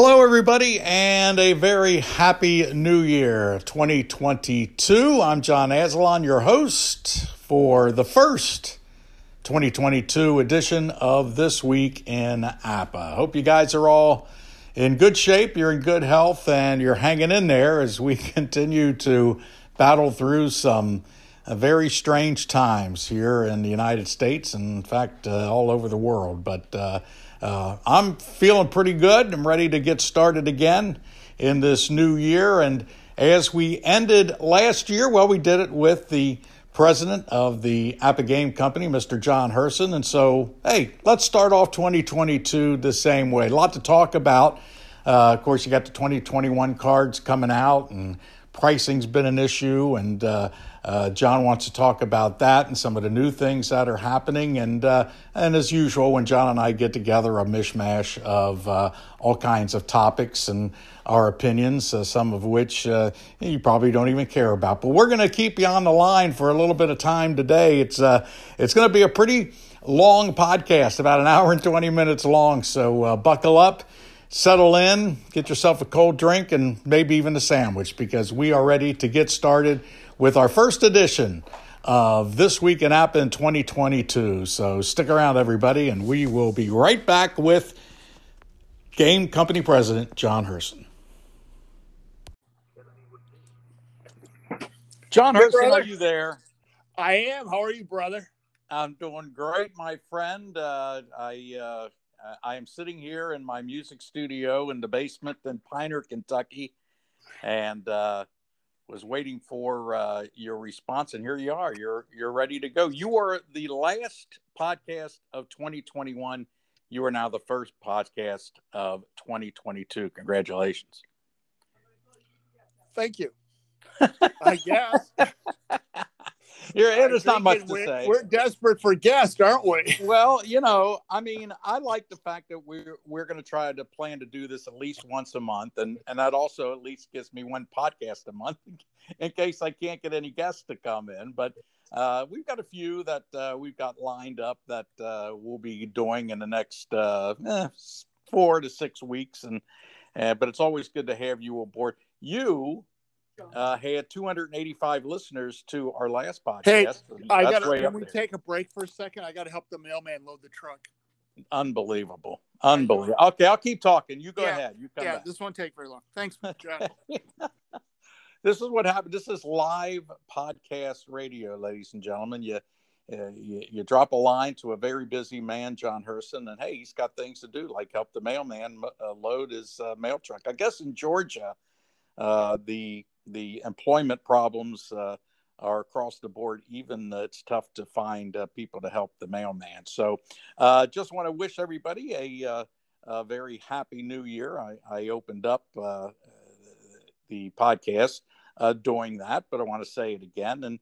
Hello, everybody, and a very happy new year 2022. I'm John Aslan, your host for the first 2022 edition of This Week in APBA. Hope you guys are all in good shape, you're in good health, and you're hanging in there as we continue to battle through some uh, very strange times here in the United States, and in fact, uh, all over the world. But uh, uh, I'm feeling pretty good. I'm ready to get started again in this new year. And as we ended last year, well, we did it with the president of the APBA Game Company, Mr. John Herson. And so, hey, let's start off 2022 the same way. A lot to talk about. Uh, of course, you got the 2021 cards coming out, and pricing's been an issue, and uh, uh, John wants to talk about that and some of the new things that are happening. And uh, and as usual, when John and I get together, a mishmash of uh, all kinds of topics and our opinions, uh, some of which uh, you probably don't even care about. But we're going to keep you on the line for a little bit of time today. It's it's going to be a pretty long podcast, about an hour and twenty minutes long. So buckle up settle in, get yourself a cold drink, and maybe even a sandwich because we are ready to get started with our first edition of This Week in APBA in 2022. So stick around, everybody, and we will be right back with Game Company President John Herson. John Herson, are you there? I am. How are you, brother? I'm doing great, my friend. Uh, I uh, I am sitting here in my music studio in the basement in Piner, Kentucky, and uh, was waiting for uh, your response. And here you are. You're you're ready to go. You are the last podcast of 2021. You are now the first podcast of 2022. Congratulations. Thank you. I guess. Here, there's not much to we're, say. We're desperate for guests, aren't we? Well, you know, I mean, I like the fact that we're we're going to try to plan to do this at least once a month, and and that also at least gives me one podcast a month in case I can't get any guests to come in. But uh, we've got a few that uh, we've got lined up that uh, we'll be doing in the next uh, eh, four to six weeks, and uh, but it's always good to have you aboard. You uh, had 285 listeners to our last podcast. Hey, I got. way Can we there. take a break for a second? I got to help the mailman load the truck. Unbelievable. Unbelievable. Okay, I'll keep talking. You go Yeah, ahead. You come yeah, back. this won't take very long. Thanks, John. this is what happened. This is live podcast radio, ladies and gentlemen. You, uh, you you drop a line to a very busy man, John Herson, and hey, he's got things to do, like help the mailman uh, load his uh, mail truck. I guess in Georgia, uh, the the employment problems uh, are across the board. Even it's tough to find uh, people to help the mailman. So, uh, just want to wish everybody a, uh, a very happy New Year. I, I opened up uh, the podcast uh, doing that, but I want to say it again. And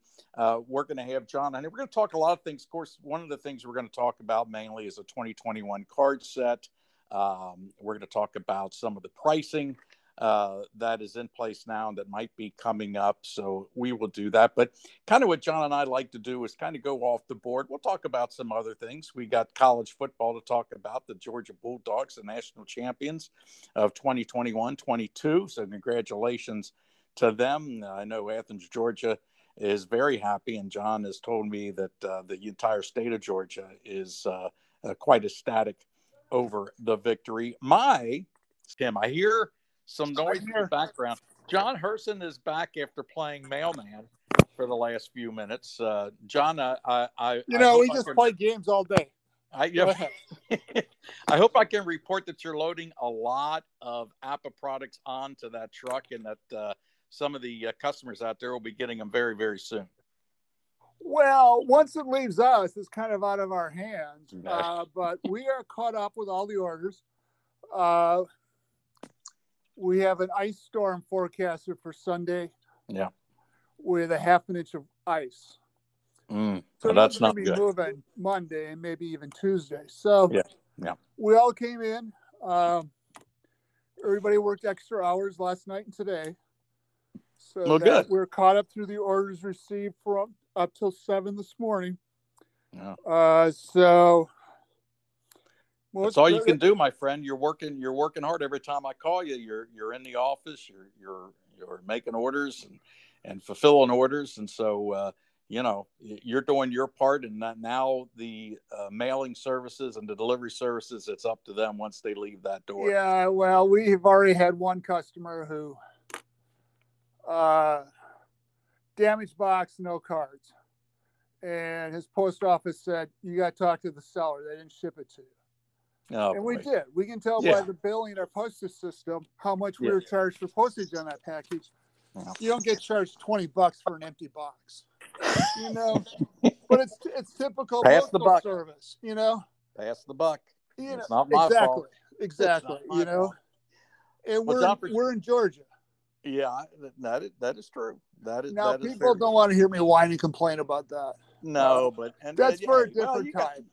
we're going to have John, and we're going to talk a lot of things. Of course, one of the things we're going to talk about mainly is a 2021 card set. Um, we're going to talk about some of the pricing uh, that is in place now and that might be coming up. So we will do that. But kind of what John and I like to do is kind of go off the board. We'll talk about some other things. We got college football to talk about, the Georgia Bulldogs, the national champions of 2021 22. So congratulations to them. I know Athens, Georgia is very happy, and John has told me that uh, the entire state of Georgia is uh, uh, quite ecstatic over the victory. My Tim, I hear some noise in the background. John Herson is back after playing mailman for the last few minutes. Uh, John, I, I, I You know, we I just can- play games all day. I, yeah. I hope I can report that you're loading a lot of APBA products onto that truck, and that uh, some of the uh, customers out there will be getting them very, very soon. Well, once it leaves us, it's kind of out of our hands. Uh, but we are caught up with all the orders. We have an ice storm forecasted for Sunday. Yeah. With a half an inch of ice. Mm, So that's not be good. moving Monday and maybe even Tuesday. So Yeah, yeah. we all came in. Um, everybody worked extra hours last night and today. So Well, good. we're caught up through the orders received from up till seven this morning. Yeah. Uh, so Well, That's all you can do, my friend. You're working. You're working hard every time I call you. You're you're in the office. You're you're you're making orders and and fulfilling orders. And so uh, you know you're doing your part. And now the uh, mailing services and the delivery services, it's up to them once they leave that door. Yeah. Well, we've already had one customer who uh, damaged box, no cards, and his post office said you got to talk to the seller. They didn't ship it to you. Oh, and we did. We can tell yeah. by the billing our postage system how much we were charged for postage on that package. Yeah. You don't get charged twenty bucks for an empty box, you know. but it's it's typical Pass the buck. service, you know. Pass the buck. You know, it's not my exactly, fault. Exactly. You know, fault. and we're we're in Georgia. Yeah, that is, that is true. That is now that people is don't want to hear me whine and complain about that. No, uh, but and that's for a different well, time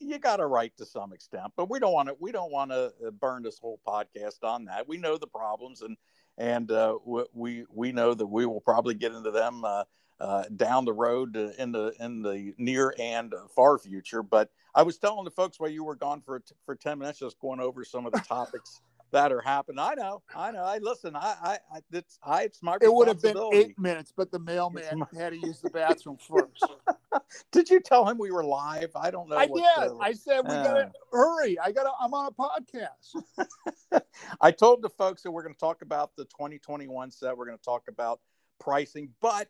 you got a right to some extent, but we don't want to. We don't want to uh, burn this whole podcast on that. We know the problems, and and uh, we we know that we will probably get into them uh, uh, down the road in the in the near and far future. But I was telling the folks while you were gone for for ten minutes, just going over some of the topics that are happening. I know, I know. I listen. I, I, I it's, I, it's my. It would have been eight minutes, but the mailman had to use the bathroom first. did you tell him we were live? I don't know. I did. To... I said we uh... gotta hurry. I gotta. I'm on a podcast. I told the folks that we're going to talk about the 2021 set. We're going to talk about pricing, but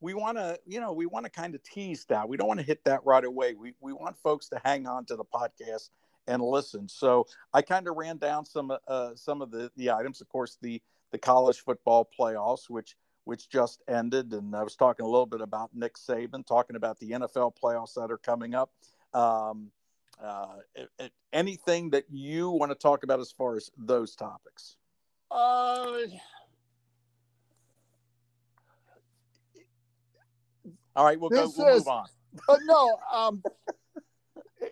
we want to, you know, we want to kind of tease that. We don't want to hit that right away. We we want folks to hang on to the podcast and listen. So I kind of ran down some uh, some of the the items. Of course, the the college football playoffs, which which just ended, and I was talking a little bit about Nick Saban, talking about the NFL playoffs that are coming up. Um, uh, it, it, anything that you want to talk about as far as those topics? Uh, All right, we'll go. We'll is, move on. uh, no, um,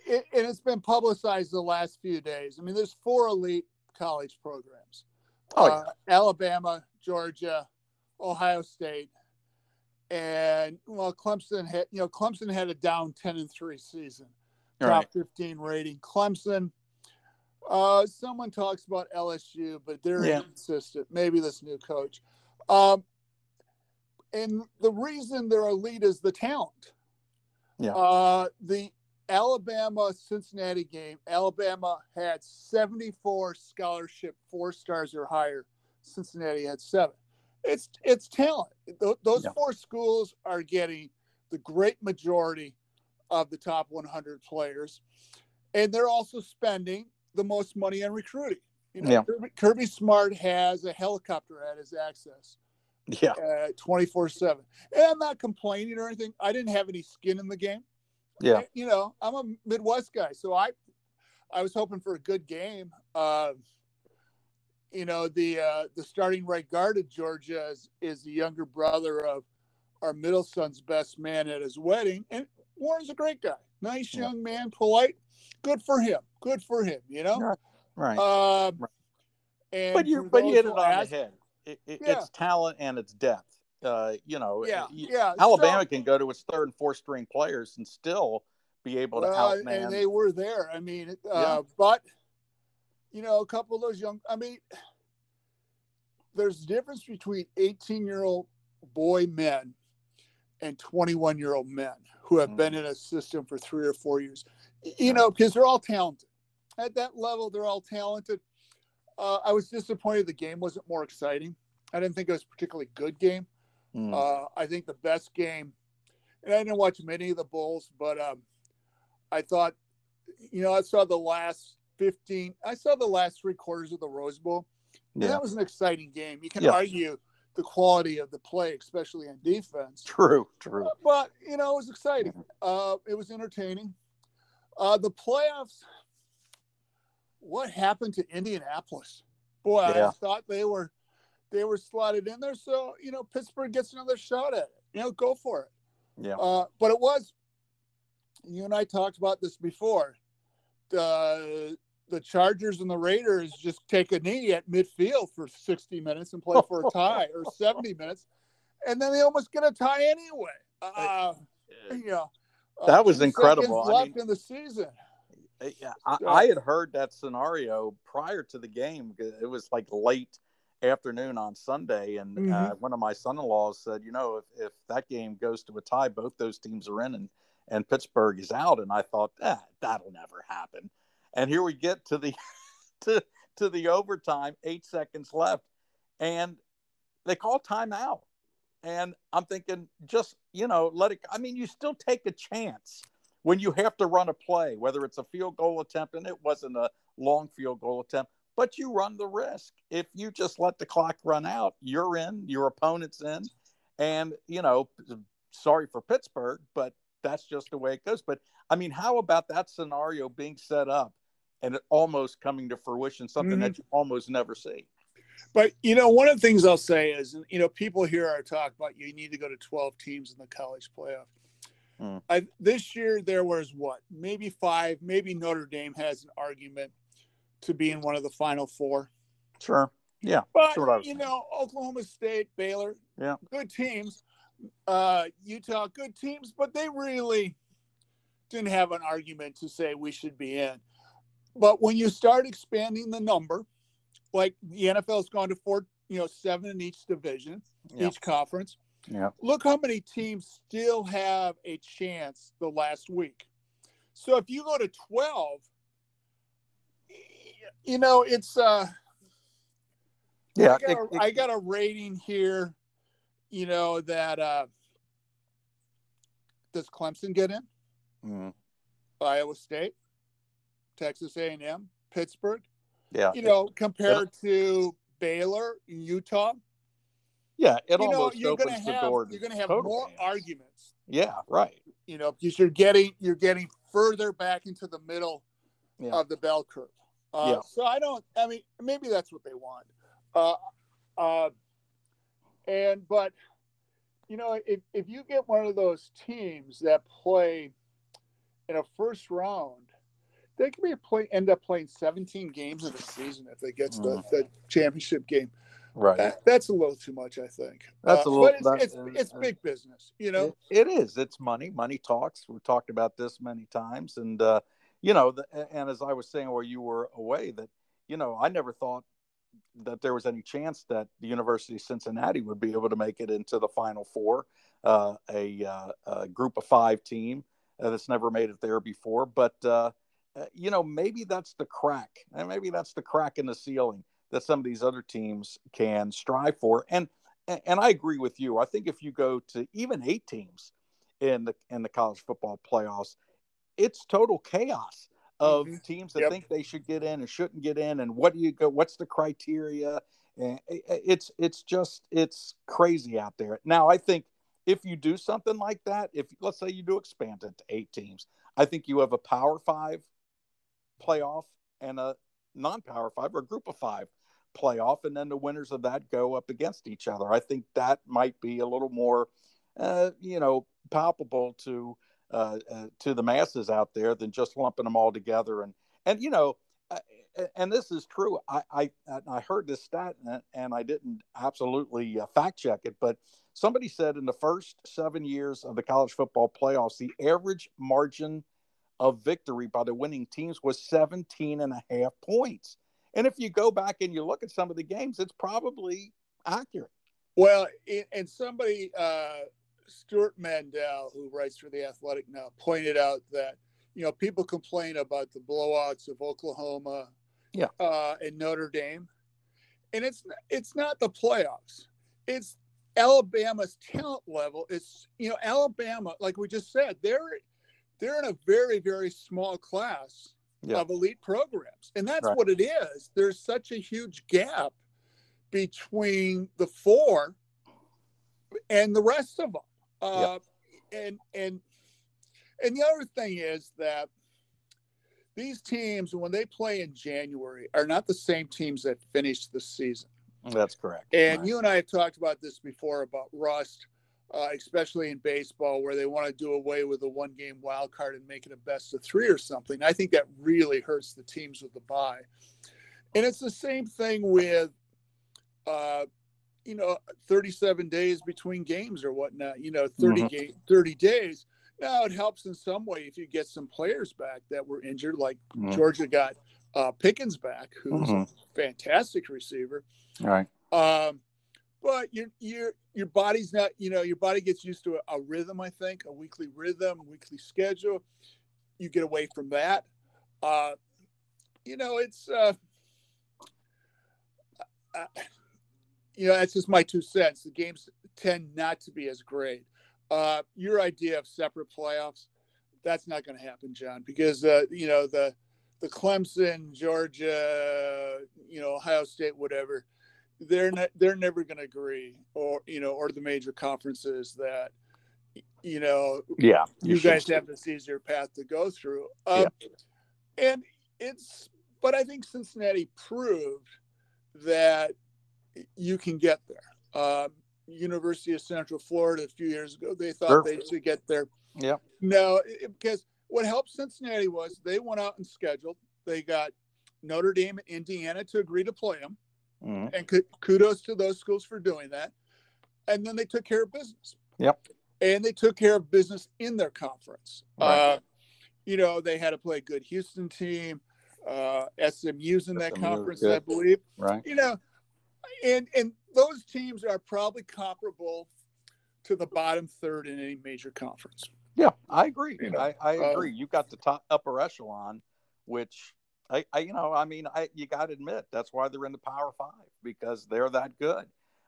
it, and it's been publicized the last few days. I mean, there's four elite college programs: oh, yeah. uh, Alabama, Georgia, Ohio State, and well, Clemson had you know Clemson had a down ten and three season, top right. fifteen rating. Clemson. Uh, someone talks about LSU, but they're yeah. inconsistent. Maybe this new coach. Um, and the reason they're elite is the talent. Yeah. Uh, the Alabama Cincinnati game, Alabama had 74 scholarship four stars or higher. Cincinnati had seven. It's it's talent. Those yeah. four schools are getting the great majority of the top 100 players, and they're also spending the most money on recruiting. You know, yeah. Kirby, Kirby Smart has a helicopter at his access. Yeah, uh, 24 seven. And I'm not complaining or anything. I didn't have any skin in the game. Yeah. You know, I'm a Midwest guy, so I I was hoping for a good game. Uh, you know, the uh, the starting right guard of Georgia is, is the younger brother of our middle son's best man at his wedding, and Warren's a great guy, nice young yeah. man, polite. Good for him. Good for him. You know. Right. Um, right. And but you but you hit it on ask, the head. It, it, yeah. It's talent and it's depth uh, you know, yeah, yeah. Alabama so, can go to its third and fourth string players and still be able to uh, outman. And they were there. I mean, uh, yeah. but you know, a couple of those young. I mean, there's a difference between 18 year old boy men and 21 year old men who have mm. been in a system for three or four years. You know, because they're all talented. At that level, they're all talented. Uh, I was disappointed the game wasn't more exciting. I didn't think it was a particularly good game. Mm. Uh, I think the best game, and I didn't watch many of the Bulls, but um, I thought, you know, I saw the last 15, I saw the last three quarters of the Rose Bowl. Yeah. that was an exciting game. You can yeah. argue the quality of the play, especially on defense. True, true. Uh, but, you know, it was exciting. Uh, it was entertaining. Uh, the playoffs, what happened to Indianapolis? Boy, yeah. I thought they were they were slotted in there. So, you know, Pittsburgh gets another shot at it. You know, go for it. Yeah. Uh, but it was, you and I talked about this before. The, the Chargers and the Raiders just take a knee at midfield for 60 minutes and play for a tie or 70 minutes. And then they almost get a tie anyway. Uh, you know, that was incredible. left I mean, in the season. Yeah, I, I, had heard that scenario prior to the game. It was like late afternoon on Sunday, and uh, mm-hmm. uh, one of my son-in-laws said, "You know, if, if that game goes to a tie, both those teams are in, and and Pittsburgh is out." And I thought, ah, that'll never happen. And here we get to the to to the overtime, eight seconds left, and they call timeout. And I'm thinking, just you know, let it. I mean, you still take a chance when you have to run a play, whether it's a field goal attempt, and it wasn't a long field goal attempt, but you run the risk. If you just let the clock run out, you're in, your opponent's in. And, you know, sorry for Pittsburgh, but that's just the way it goes. But I mean, how about that scenario being set up and it almost coming to fruition, something mm-hmm. that you almost never see? But you know, one of the things I'll say is, you know, people here are talking about you need to go to 12 teams in the college playoff. Mm. I, this year there was what, maybe five, maybe Notre Dame has an argument to be in one of the final four. Sure. Yeah. But you know, Oklahoma State, Baylor, yeah, good teams. Uh, Utah, good teams, but they really didn't have an argument to say we should be in. But when you start expanding the number, like the NFL's gone to four, you know, seven in each division, yeah. each conference. Yeah. Look how many teams still have a chance the last week. So if you go to 12, you know, it's uh yeah, I got, a, it, I got a rating here, you know, that uh does Clemson get in? Mm. Iowa State, Texas A&M, Pittsburgh. Yeah. You know, compared it, to Baylor, Utah, yeah, it you almost know, opens the have, door. you're going to have more arguments. Yeah, right. You know, because you're getting you're getting further back into the middle yeah. of the bell curve. Uh, yeah. So I don't. I mean, maybe that's what they want. Uh, uh, and but you know, if if you get one of those teams that play in a first round, they can be play end up playing 17 games in a season if they get to the, mm. the championship game. Right. That, that's a little too much, I think. That's uh, a little. But it's, it's, it's, big business, you know. It, it is. It's money. Money talks. We've talked about this many times, and uh, you know, the, and as I was saying while you were away, that you know, I never thought that there was any chance that the University of Cincinnati would be able to make it into the Final Four, uh, a, uh, a, group of five team uh, that's never made it there before. But uh, uh, you know, maybe that's the crack, and maybe that's the crack in the ceiling that some of these other teams can strive for. And and I agree with you. I think if you go to even eight teams in the in the college football playoffs, it's total chaos of mm-hmm. teams that yep. think they should get in and shouldn't get in, and what do you go? What's the criteria? And it's it's just it's crazy out there. Now I think if you do something like that, if let's say you do expand it to eight teams, I think you have a Power Five playoff and a non-Power Five or a Group of Five playoff, and then the winners of that go up against each other. I think that might be a little more, uh, you know, palpable to uh, uh, to the masses out there than just lumping them all together. And and you know, uh, and this is true. I I, I heard this stat and I didn't absolutely uh, fact check it, but somebody said in the first seven years of the college football playoffs, the average margin of victory by the winning teams was 17 and a half points. And if you go back and you look at some of the games, it's probably accurate. Well, and somebody, uh, Stewart Mandel, who writes for the Athletic now, pointed out that you know people complain about the blowouts of Oklahoma, yeah, uh, and Notre Dame, and it's it's not the playoffs. It's Alabama's talent level. It's you know Alabama, like we just said, they're they're in a very very small class yeah. of elite programs. And that's right. what it is. There's such a huge gap between the four and the rest of them. Uh, yeah. And and and the other thing is that these teams, when they play in January, are not the same teams that finished the season. That's correct. And right. you and I have talked about this before about rust uh, especially in baseball, where they want to do away with the one game wild card and make it a best of three or something. I think that really hurts the teams with the bye. And it's the same thing with, uh, you know, 37 days between games or whatnot, you know, 30, mm-hmm. game, 30 days. Now it helps in some way if you get some players back that were injured, like mm-hmm. Georgia got uh, Pickens back, who's mm-hmm. a fantastic receiver. All right. Um, but your your your body's not, you know, your body gets used to a, a rhythm. I think a weekly rhythm, weekly schedule. You get away from that. Uh, you know, it's. Uh, uh, you know, that's just my two cents. The games tend not to be as great. Uh, your idea of separate playoffs, that's not going to happen, John, because uh, you know the the Clemson, Georgia, you know, Ohio State, whatever, they're not, they're never going to agree, or you know, or the major conferences that you know, yeah, you, you guys have this easier path to go through. Um, yeah. And it's, but I think Cincinnati proved that you can get there. Um, University of Central Florida a few years ago. They thought sure. they should get there. Yeah. No, because what helped Cincinnati was they went out and scheduled. They got Notre Dame and Indiana to agree to play them, mm-hmm. and kudos to those schools for doing that. And then they took care of business. Yep. And they took care of business in their conference. Right. Uh, you know, they had to play a good Houston team. Uh, SMU's in that SMU, conference. I believe. Right. You know, and and those teams are probably comparable to the bottom third in any major conference. Yeah, I agree. You know, I, I uh, agree. Uh, you got the top upper echelon, which I, I you know, I mean, I you got to admit that's why they're in the Power Five because they're that good.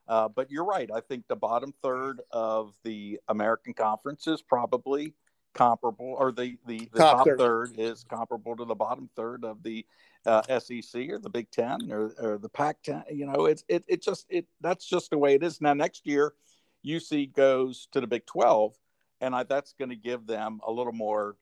Uh, but you're right. I think the bottom third of the American Conference is probably comparable, or the the, the top, top third. third. is comparable to the bottom third of the uh, SEC or the Big Ten or, or the Pac Ten. You know, it's it it just it that's just the way it is. Now next year, UC goes to the Big Twelve, and I, that's going to give them a little more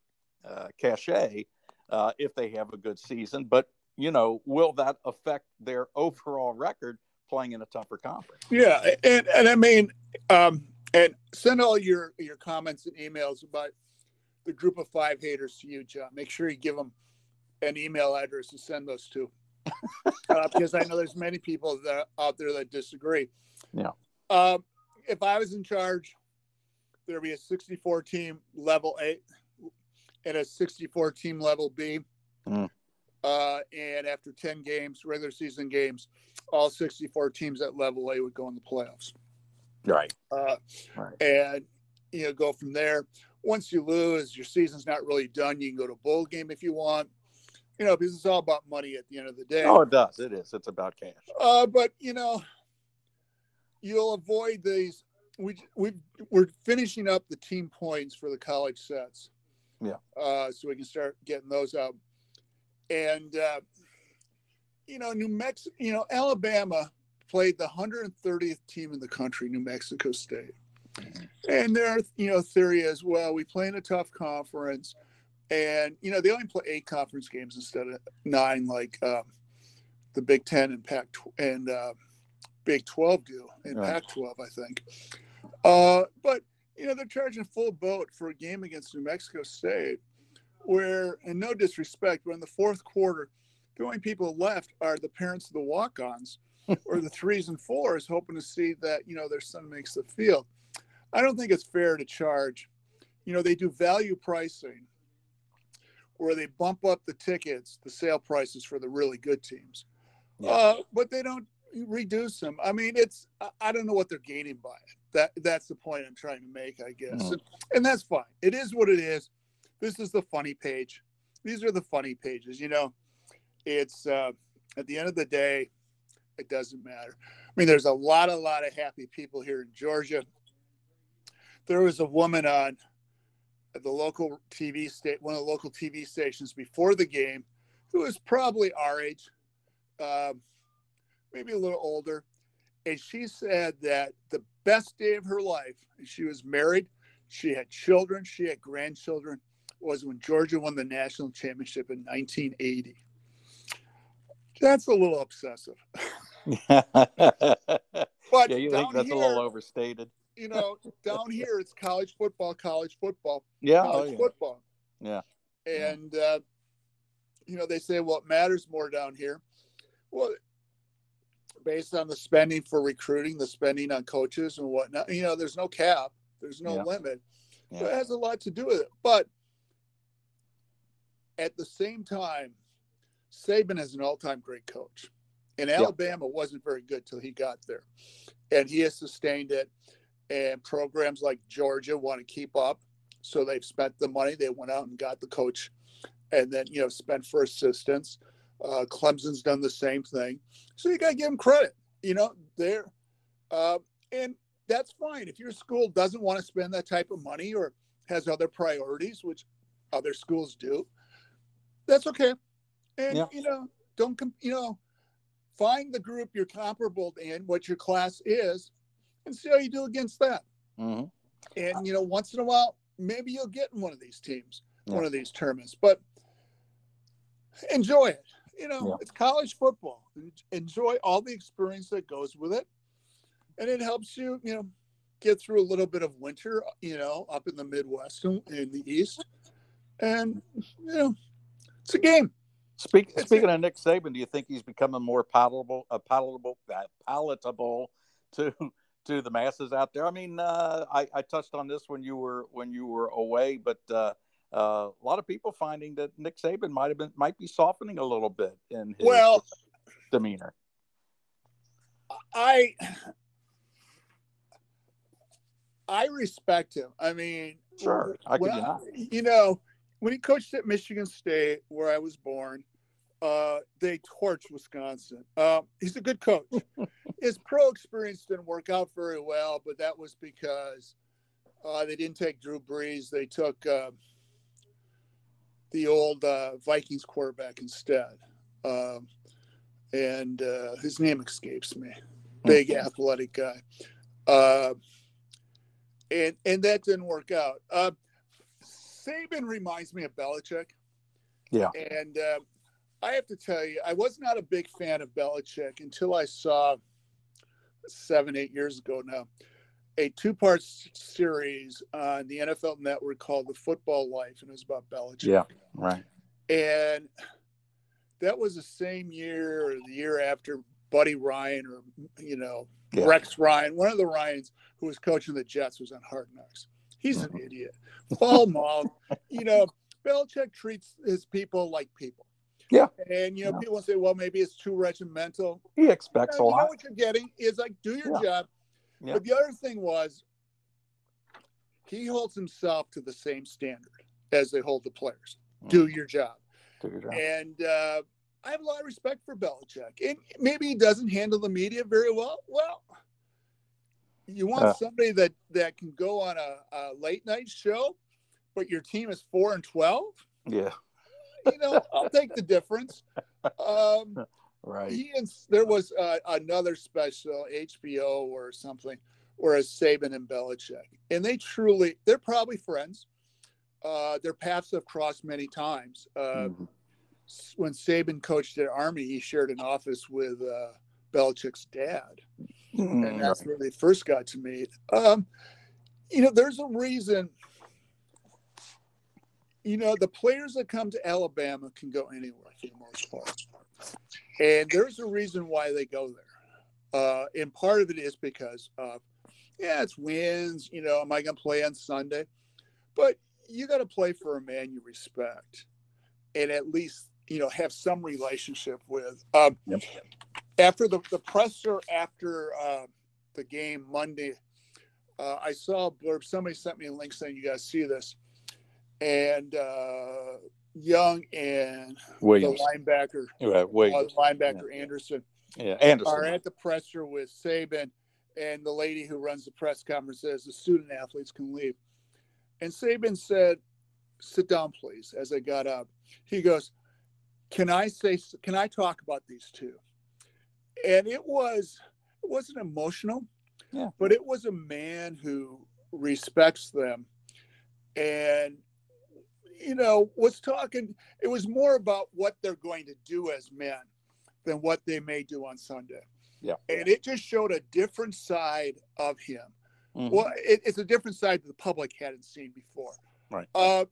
uh, cachet uh, if they have a good season. But you know, will that affect their overall record playing in a tougher conference? Yeah, and and I mean, um, and send all your your comments and emails about the group of five haters to you, John. Make sure you give them an email address to send those to, uh, because I know there's many people that out there that disagree. Yeah. Um, if I was in charge, there'd be a 64 team level A and a 64 team level B. Mm. Uh, and after 10 games, regular season games, all 64 teams at level A would go in the playoffs. Right. Uh, right. And, you know, go from there. Once you lose, your season's not really done. You can go to a bowl game if you want you know, because it's all about money at the end of the day. Oh, it does. It is. It's about cash. Uh, but you know, you'll avoid these. We we we're finishing up the team points for the college sets. Yeah. Uh, so we can start getting those out. And uh, you know, New Mexico, you know, Alabama played the 130th team in the country, New Mexico State. And their, you know, theory is, well, we play in a tough conference and you know they only play eight conference games instead of nine like um, the Big Ten and Pac and uh, Big Twelve do and right. Pac twelve, I think. Uh, but you know they're charging full boat for a game against New Mexico State, where, and no disrespect, but in the fourth quarter, the only people left are the parents of the walk-ons or the threes and fours, hoping to see that you know their son makes the field. I don't think it's fair to charge. You know they do value pricing where they bump up the tickets, the sale prices for the really good teams, yeah. uh, but they don't reduce them. I mean, it's I don't know what they're gaining by it. That that's the point I'm trying to make, I guess, mm-hmm. and, and that's fine. It is what it is. This is the funny page. These are the funny pages. You know, it's uh, at the end of the day, it doesn't matter. I mean, there's a lot, a lot of happy people here in Georgia. There was a woman on the local TV state, one of the local TV stations before the game, who was probably our age, uh, maybe a little older, and she said that the best day of her life, she was married, she had children, she had grandchildren, was when Georgia won the national championship in 1980. That's a little obsessive. but yeah, you think that's here, a little overstated? You know, down here it's college football, college football, yeah, college oh, yeah. football. Yeah. And uh, you know, they say what matters more down here. Well, based on the spending for recruiting, the spending on coaches and whatnot, you know, there's no cap, there's no yeah. limit. Yeah. It has a lot to do with it. But at the same time, Saban is an all-time great coach. And Alabama yeah. wasn't very good till he got there. And he has sustained it. And programs like Georgia want to keep up. So they've spent the money. They went out and got the coach and then, you know, spent for assistance. Uh, Clemson's done the same thing. So you got to give them credit. You know, they're, uh, and that's fine. If your school doesn't want to spend that type of money or has other priorities, which other schools do, that's okay. And, yeah. you know, don't, you know, find the group you're comparable in, what your class is, and see how you do against that. Mm-hmm. And, you know, once in a while, maybe you'll get in one of these teams, yeah. one of these tournaments, but enjoy it. You know, yeah. it's college football. Enjoy all the experience that goes with it. And it helps you, you know, get through a little bit of winter, you know, up in the Midwest and in the East. And, you know, it's a game. Speak, speaking of Nick Saban, do you think he's becoming more palatable, uh, palatable, uh, palatable to to the masses out there? I mean, uh, I, I touched on this when you were when you were away, but uh, uh, a lot of people finding that Nick Saban might have been might be softening a little bit in his well demeanor. I I respect him. I mean, sure, I could I, you know when he coached at Michigan State, where I was born, uh, they torch Wisconsin. Uh, he's a good coach. His pro experience didn't work out very well, but that was because uh, they didn't take Drew Brees. They took uh, the old uh, Vikings quarterback instead. Um, and uh, his name escapes me. Big athletic guy. and and that didn't work out. Saban reminds me of Belichick. Yeah. And uh, I have to tell you, I was not a big fan of Belichick until I saw seven, eight years ago now a two part series on the NFL network called The Football Life, and it was about Belichick. Yeah, right. And that was the same year or the year after Buddy Ryan or, you know, yeah. Rex Ryan, one of the Ryans who was coaching the Jets was on Hard Knocks. He's an mm-hmm. idiot. Paul Mall, you know, Belichick treats his people like people. Yeah. And, you know, yeah. people say, well, maybe it's too regimental. He expects you know, a lot. You know what you're getting is like, do your yeah. job. Yeah. But the other thing was, he holds himself to the same standard as they hold the players. Mm. Do your job. Do your job. And uh, I have a lot of respect for Belichick. And maybe he doesn't handle the media very well. Well, you want uh, somebody that that can go on a, a, late night show, but your team is four and twelve. Yeah, you know, I'll take the difference. Um, right. He and there was uh, another special HBO or something, where a Saban and Belichick, and they truly they're probably friends. Uh, their paths have crossed many times. Uh, mm-hmm. When Saban coached at Army, he shared an office with uh, Belichick's dad mm, and that's where they first got to meet. Um, you know, there's a reason. You know, the players that come to Alabama can go anywhere for the most part, and there's a reason why they go there. Uh, and part of it is because, of, yeah, it's wins. You know, am I going to play on Sunday? But you got to play for a man you respect, and at least you know have some relationship with. Um, yep after the, the presser after uh, the game Monday, uh, I saw a blurb. Somebody sent me a link saying you guys see this, and uh, Young and Williams. the linebacker, yeah, Williams. Uh, linebacker yeah. Anderson, yeah, Anderson are at the presser with Saban, and the lady who runs the press conference says the student athletes can leave, and Saban said, "Sit down, please." As I got up, he goes, "Can I say? Can I talk about these two? and it was it wasn't emotional yeah. but it was a man who respects them and you know was talking it was more about what they're going to do as men than what they may do on sunday. Yeah. And it just showed a different side of him. Mm-hmm. well it, it's a different side that the public hadn't seen before. Right. Uh,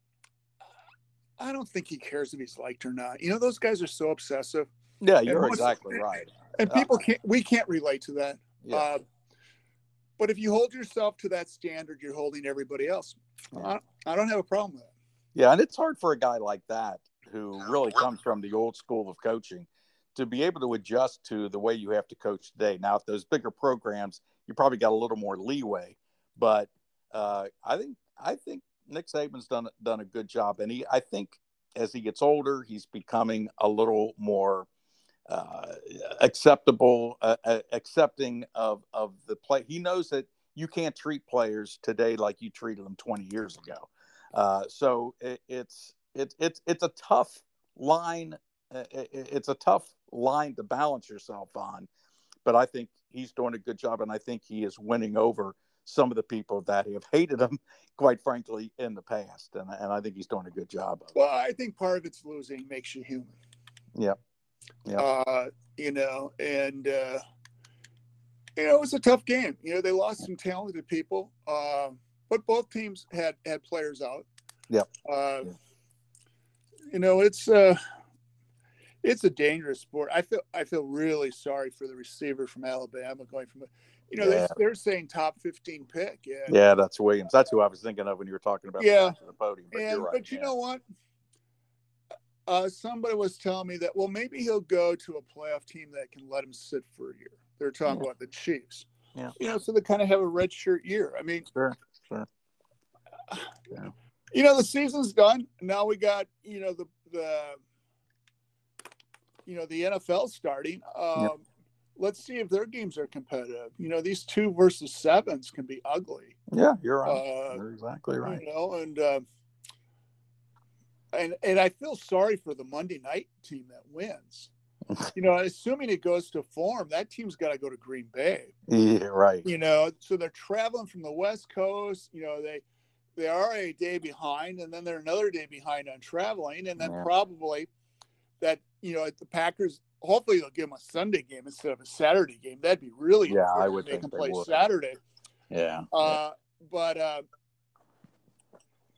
i don't think he cares if he's liked or not. You know those guys are so obsessive. Yeah you're exactly right. And people can't we can't relate to that. Yeah. Uh, but if you hold yourself to that standard, you're holding everybody else. I, I don't have a problem with that. Yeah, and it's hard for a guy like that who really comes from the old school of coaching to be able to adjust to the way you have to coach today. Now, if those bigger programs, you probably got a little more leeway, but uh, I think I think Nick Saban's done done a good job, and he I think as he gets older, he's becoming a little more uh, acceptable, uh, uh, accepting of of the play. He knows that you can't treat players today like you treated them 20 years ago. Uh, so it, it's it's it's it's a tough line. Uh, it, it's a tough line to balance yourself on, but I think he's doing a good job, and I think he is winning over some of the people that have hated him, quite frankly, in the past. And, and I think he's doing a good job. Well, I think part of it's losing makes you human. Yeah. Yeah. Uh, you know, and, uh, you know, it was a tough game. You know, they lost some talented people, uh, but both teams had had players out. Yeah. Uh, you know, it's uh, it's a dangerous sport. I feel I feel really sorry for the receiver from Alabama going from, you know, yeah. they're, they're saying top fifteen pick. Yeah. Yeah, that's Williams. That's who I was thinking of when you were talking about. Yeah. The podium. But, and, right, but you know what? Uh, somebody was telling me that well maybe he'll go to a playoff team that can let him sit for a year. They're talking yeah. about the Chiefs. Yeah. You know, so they kind of have a red shirt year. I mean, sure, sure. Yeah. You know, the season's done. Now we got you know the the you know the NFL starting. Um, yep. Let's see if their games are competitive. You know, these two versus sevens can be ugly. Yeah, you're right. Uh, you're exactly right. You know, and uh, and and I feel sorry for the Monday night team that wins. You know, assuming it goes to form, that team's got to go to Green Bay. Yeah, right. You know, so they're traveling from the West Coast. You know, they they are a day behind, and then they're another day behind on traveling, and then yeah. probably that you know the Packers. Hopefully, they'll give them a Sunday game instead of a Saturday game. That'd be really yeah. I would they think can they play would. Saturday. Yeah. Uh, but uh,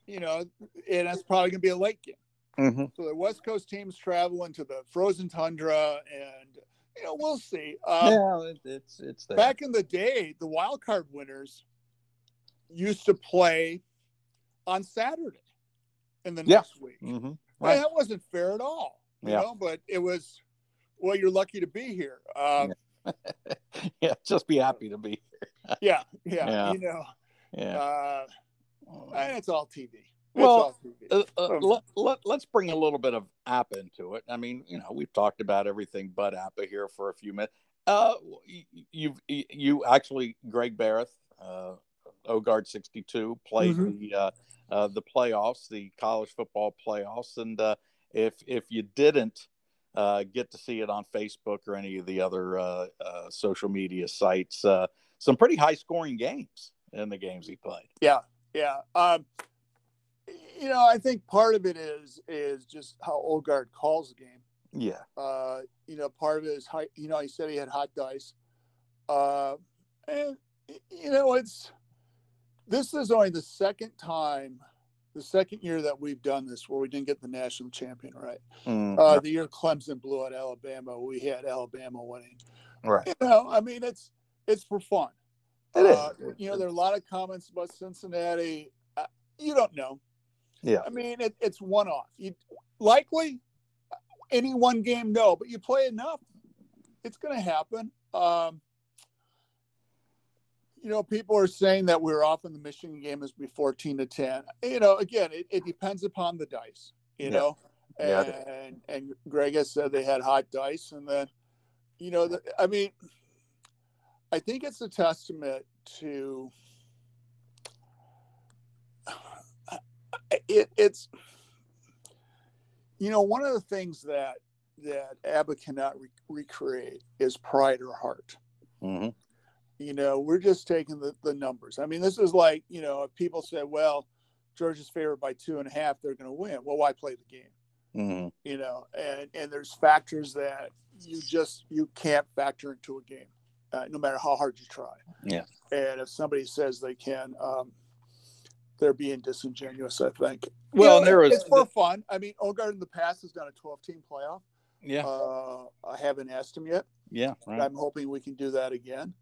you know, and that's probably going to be a late game. Mm-hmm. So the West Coast teams traveling to the frozen tundra, and you know, we'll see. Um, yeah, it's it's there. back in the day, the wild card winners used to play on Saturday in the Yeah. next week. Mm-hmm. Right. that wasn't fair at all. You Yeah. know, but it was. Well, you're lucky to be here. Um, yeah, just be happy to be yeah. yeah, Yeah. You know. Yeah. uh, and it's all TV. It's Well. Uh, uh, let, let, let's bring a little bit of app into it. I mean, you know, we've talked about everything but APBA here for a few minutes. Uh, you, you've you actually Greg Barrett, uh, Ogard sixty two played Mhm. the uh, uh, the playoffs, the college football playoffs, and uh, if if you didn't uh, get to see it on Facebook or any of the other uh, uh, social media sites, uh, some pretty high scoring games in the games he played. Yeah, yeah. Um, you know, I think part of it is is just how Ogard calls the game. Yeah, Uh, you know, part of it is high. You know, he said he had hot dice. Uh, and you know, it's this is only the second time, the second year that we've done this where we didn't get the national champion right. Mm, Uh, the year Clemson blew out Alabama, we had Alabama winning. right. You know, I mean, it's it's for fun. It is. Uh, you know, there are a lot of comments about Cincinnati. Uh, you don't know. Yeah. I mean, it, it's one off. You likely any one game, no, but you play enough, it's going to happen. Um, you know, people are saying that we're off in the Michigan game as be 14 to 10. You know, again, it, it depends upon the dice, you Yeah. know, Yeah, and, it and Greg has said they had hot dice. And then, you know, the, I mean, I think it's a testament to it, it's you know one of the things that that APBA cannot re- recreate is pride or heart. Hmm you know we're just taking the, the numbers. I mean this is like you know if people say well georgia's favored by two and a half they're going to win. Well why play the game? Hmm you know and and there's factors that you just you can't factor into a game uh, no matter how hard you try. Yeah. and if somebody says they can um they're being disingenuous i think Well, You and there was it's for fun i mean ogard in the past has done a 12 team playoff yeah, uh i haven't asked him yet yeah, right. i'm hoping we can do that again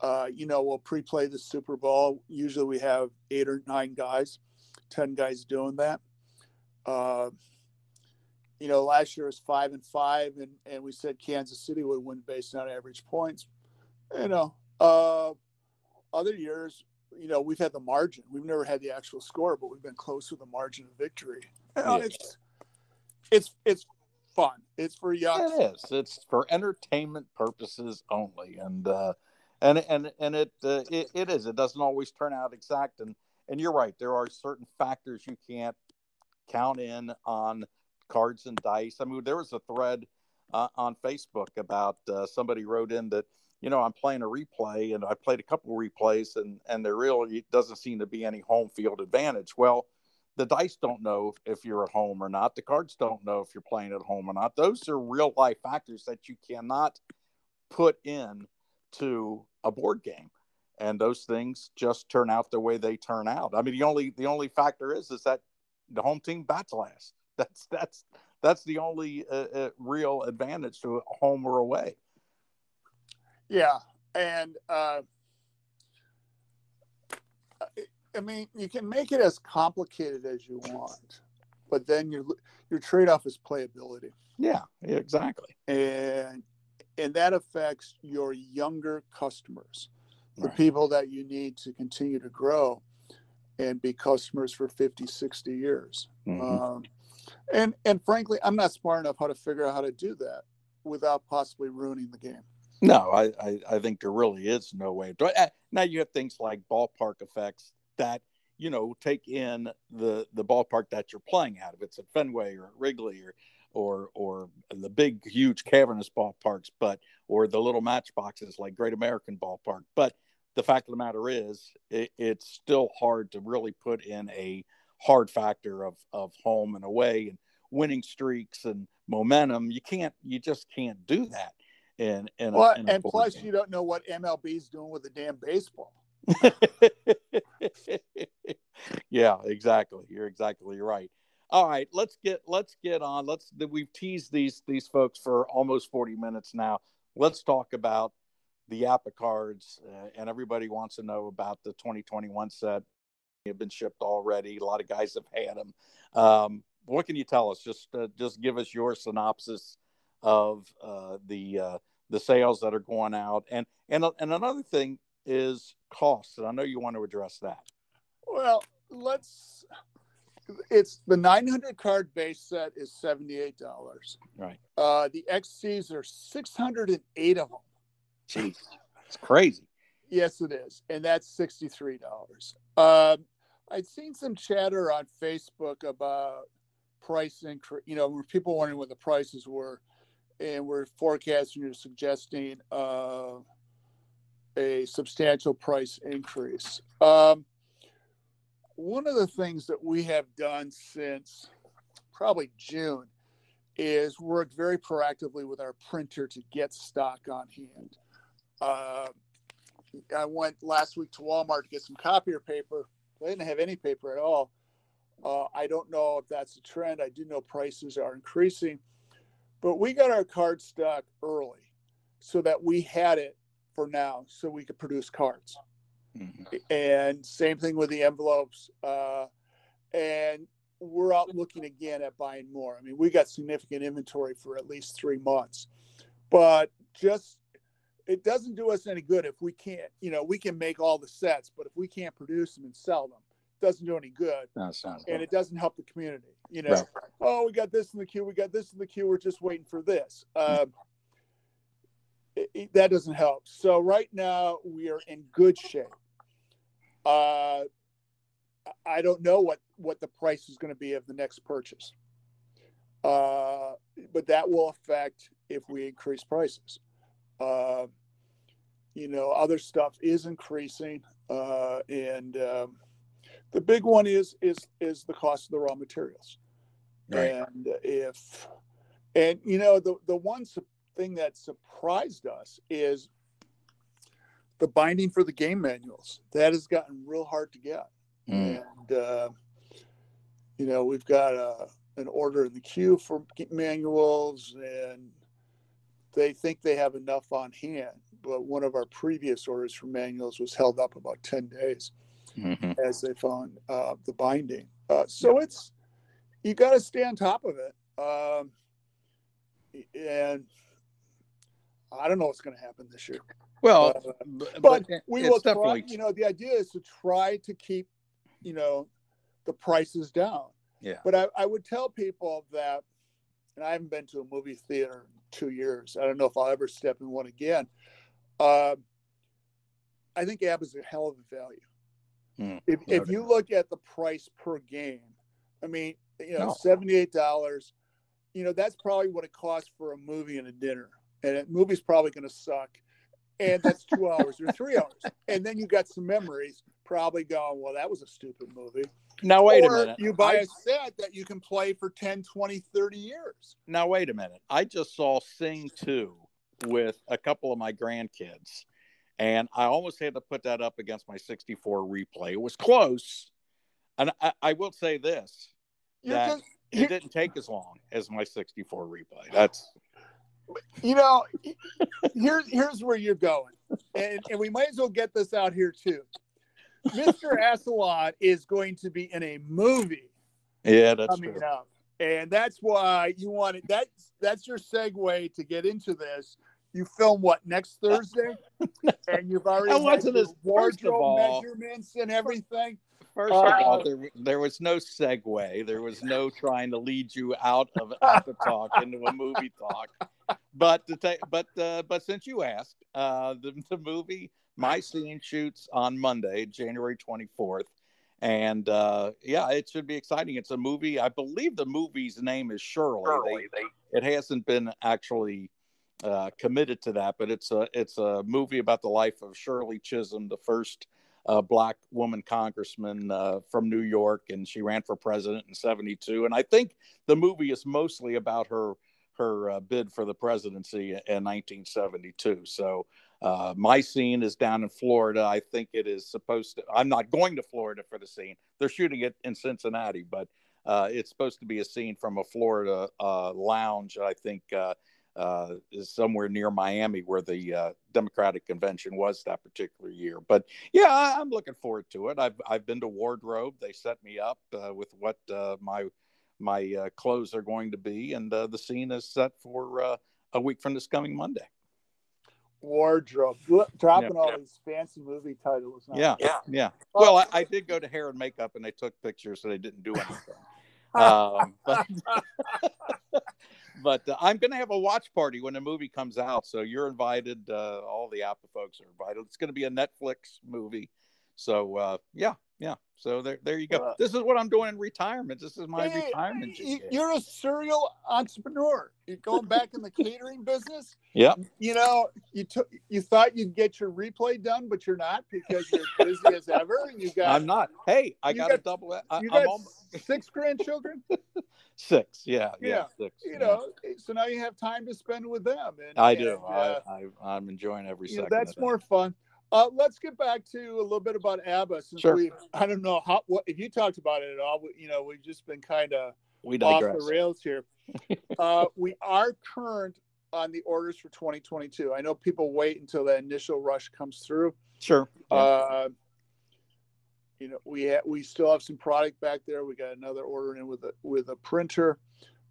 Uh, you know, we'll pre-play the Super Bowl. Usually, we have eight or nine guys, ten guys doing that. Uh, you know, last year was five and five, and and we said Kansas City would win based on average points. You know, uh, other years, you know, we've had the margin. We've never had the actual score, but we've been close with the margin of victory. Know, it's it's it's fun. It's for young. It is. It's for entertainment purposes only, and uh, and and and it, uh, it it is. It doesn't always turn out exact, and and you're right. There are certain factors you can't count in on cards and dice. I mean, there was a thread uh, on Facebook about uh, somebody wrote in that you know I'm playing a replay, and I played a couple replays, and and there really doesn't seem to be any home field advantage. Well the dice don't know if you're at home or not. The cards don't know if you're playing at home or not. Those are real life factors that you cannot put in to a board game. And those things just turn out the way they turn out. I mean, the only the only factor is is that the home team bats last. That's that's that's the only uh, uh, real advantage to home or away. Yeah, and uh, I mean, you can make it as complicated as you want, but then your your trade off is playability. Yeah, exactly. And and that affects your younger customers, the right. people that you need to continue to grow and be customers for 50, 60 years. Mm-hmm. Um, and and frankly, I'm not smart enough how to figure out how to do that without possibly ruining the game. No, I, I, I think there really is no way. Uh, now you have things like ballpark effects that you know take in the the ballpark that you're playing out of. It's at Fenway or Wrigley or or or the big huge cavernous ballparks, but or the little matchboxes like Great American Ballpark. But the fact of the matter is, it, it's still hard to really put in a hard factor of of home and away and winning streaks and momentum. You can't, you just can't do that. In, in well, a, and plus, game. you don't know what MLB is doing with the damn baseball. yeah, exactly. You're exactly right. All right, let's get let's get on. Let's we've teased these these folks for almost 40 minutes now. Let's talk about the APBA cards, uh, and everybody wants to know about the 2021 set. They have been shipped already. A lot of guys have had them. Um, what can you tell us? Just uh, just give us your synopsis of uh, the uh, the sales that are going out, and and and another thing is cost? And I know you want to address that. Well, let's. It's the 900 card base set is $78. Right. Uh, the XCs are 608 of them. Jeez, it's crazy. Yes, it is, and that's $63. Um, I'd seen some chatter on Facebook about price increase. You know, people wondering what the prices were, and we're forecasting or suggesting uh, a substantial price increase. Um, one of the things that we have done since probably June is worked very proactively with our printer to get stock on hand. Uh, I went last week to Walmart to get some copier paper. They didn't have any paper at all. Uh, I don't know if that's a trend. I do know prices are increasing, but we got our card stock early so that we had it for now so we could produce cards. Mm-hmm. And same thing with the envelopes. Uh, and we're out looking again at buying more. I mean, we got significant inventory for at least three months, but just it doesn't do us any good if we can't, you know, we can make all the sets, but if we can't produce them and sell them, doesn't do any good. No, and it doesn't help the community. You know, right. oh, we got this in the queue, we got this in the queue, we're just waiting for this. Uh, it, that doesn't help. So right now we are in good shape. Uh, I don't know what what the price is going to be of the next purchase, uh, but that will affect if we increase prices. Uh, you know, other stuff is increasing, uh, and um, the big one is is is the cost of the raw materials. Right. And if and you know the the one thing that surprised us is the binding for the game manuals. That has gotten real hard to get. Mm. And, uh, you know, we've got a, an order in the queue for manuals and they think they have enough on hand, but one of our previous orders for manuals was held up about 10 days mm-hmm. as they found uh, the binding. Uh, so it's, you got to stay on top of it. Um, and I don't know what's going to happen this year. Well, uh, but, but, we will definitely... try, you know, the idea is to try to keep, you know, the prices down. Yeah. But I, I would tell people that, and I haven't been to a movie theater in two years. I don't know if I'll ever step in one again. Uh, I think AB is a hell of a value. Mm, if, if you look at the price per game, I mean, you know, no. seventy-eight dollars. You know, that's probably what it costs for a movie and a dinner, and a movie's probably going to suck, and that's two hours or three hours, and then you got some memories, probably going, well, that was a stupid movie. Now wait or a minute. You buy I, a set that you can play for 10, 20, 30 years. Now wait a minute. I just saw Sing 2 with a couple of my grandkids. And I almost had to put that up against my 64 replay. It was close. And I, I will say this that just, it didn't take as long as my 64 replay. That's you know, here's here's where you're going. And, and we might as well get this out here too. Mr. Asselon is going to be in a movie. Yeah, that's coming true. up, and that's why you wanted it. That's that's your segue to get into this. You film what next Thursday, and you've already had this wardrobe all, measurements and everything. First of uh, all, there, there was no segue. There was no trying to lead you out of the talk into a movie talk. But to take, but uh, but since you asked, uh, the, the movie my scene shoots on Monday, January 24th. And uh, yeah, it should be exciting. It's a movie. I believe the movie's name is Shirley. Shirley. They, they, it hasn't been actually uh, committed to that, but it's a it's a movie about the life of Shirley Chisholm, the first uh, black woman congressman uh, from New York, and she ran for president in '72. And I think the movie is mostly about her her uh, bid for the presidency in 1972. So uh, my scene is down in Florida. I think it is supposed to. I'm not going to Florida for the scene. They're shooting it in Cincinnati, but uh, it's supposed to be a scene from a Florida uh, lounge. I think uh, uh, is somewhere near Miami, where the uh, Democratic convention was that particular year. But yeah, I, am looking forward to it. I've I've been to wardrobe. They set me up with what my my clothes are going to be, and the scene is set for a week from this coming Monday wardrobe, dropping yeah. all these fancy movie titles. Now. Yeah, yeah, yeah. Well, I, I, did go to hair and makeup, and they took pictures, so they didn't do anything. um, but, but uh, I'm going to have a watch party when the movie comes out, so you're invited. Uh, all the APBA folks are invited. It's going to be a Netflix movie, so uh, yeah, yeah. So there, there you go. Uh, this is what I'm doing in retirement. This is my hey, retirement. You're a serial entrepreneur. You're going back in the catering business. Yeah. You know, you took, you thought you'd get your replay done, but you're not because you're busy as ever. And you got. I'm not. Hey, I got, got a double. I, you got six grandchildren. six. Yeah. Yeah. yeah six. You know, so now you have time to spend with them. And, I do. And, uh, I, I, am enjoying every second. Know, that's more fun. Uh, let's get back to a little bit about APBA since sure. we I don't know how what if you talked about it at all. You know, we've just been kind of we off the rails here. uh, we are current on the orders for 2022. I know people wait until that initial rush comes through. Sure. Uh, you know, we ha- we still have some product back there. We got another order in with a with a printer.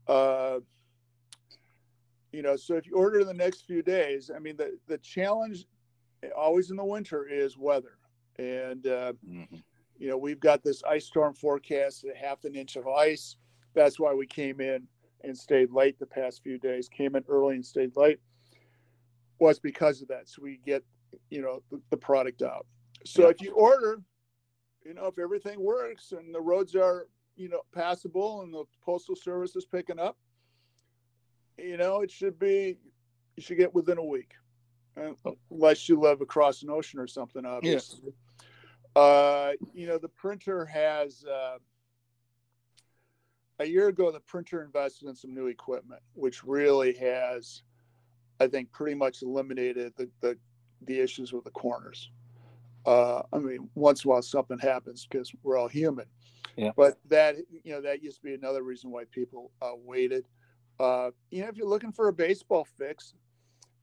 Uh, you know, so if you order in the next few days, I mean, the the challenge always in the winter is weather. And, uh, mm-hmm. you know, we've got this ice storm forecast, half an inch of ice. That's why we came in and stayed late the past few days, came in early and stayed late, was because of that. So we get, you know, the, the product out. So yeah. if you order, you know, if everything works and the roads are, you know, passable and the postal service is picking up, you know, it should be, you should get within a week unless you live across an ocean or something, obviously. Yeah. Uh, you know, the printer has, uh, a year ago, the printer invested in some new equipment, which really has, I think, pretty much eliminated the, the, the issues with the corners. Uh, I mean, once in a while something happens because we're all human. Yeah. But that, you know, that used to be another reason why people uh, waited. Uh, you know, if you're looking for a baseball fix,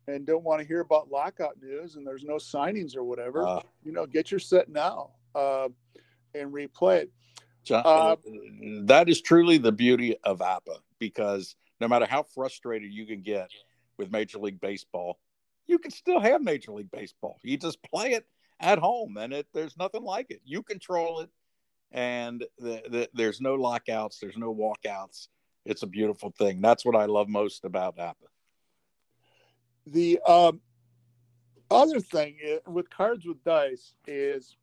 and don't want to hear about lockout news and there's no signings or whatever, uh, you know, get your set now uh, and replay it. John, uh, that is truly the beauty of APBA because no matter how frustrated you can get with Major League Baseball, you can still have Major League Baseball. You just play it at home, and it there's nothing like it. You control it, and the, the, there's no lockouts, there's no walkouts. It's a beautiful thing. That's what I love most about APBA. The um, other thing is, with cards with dice is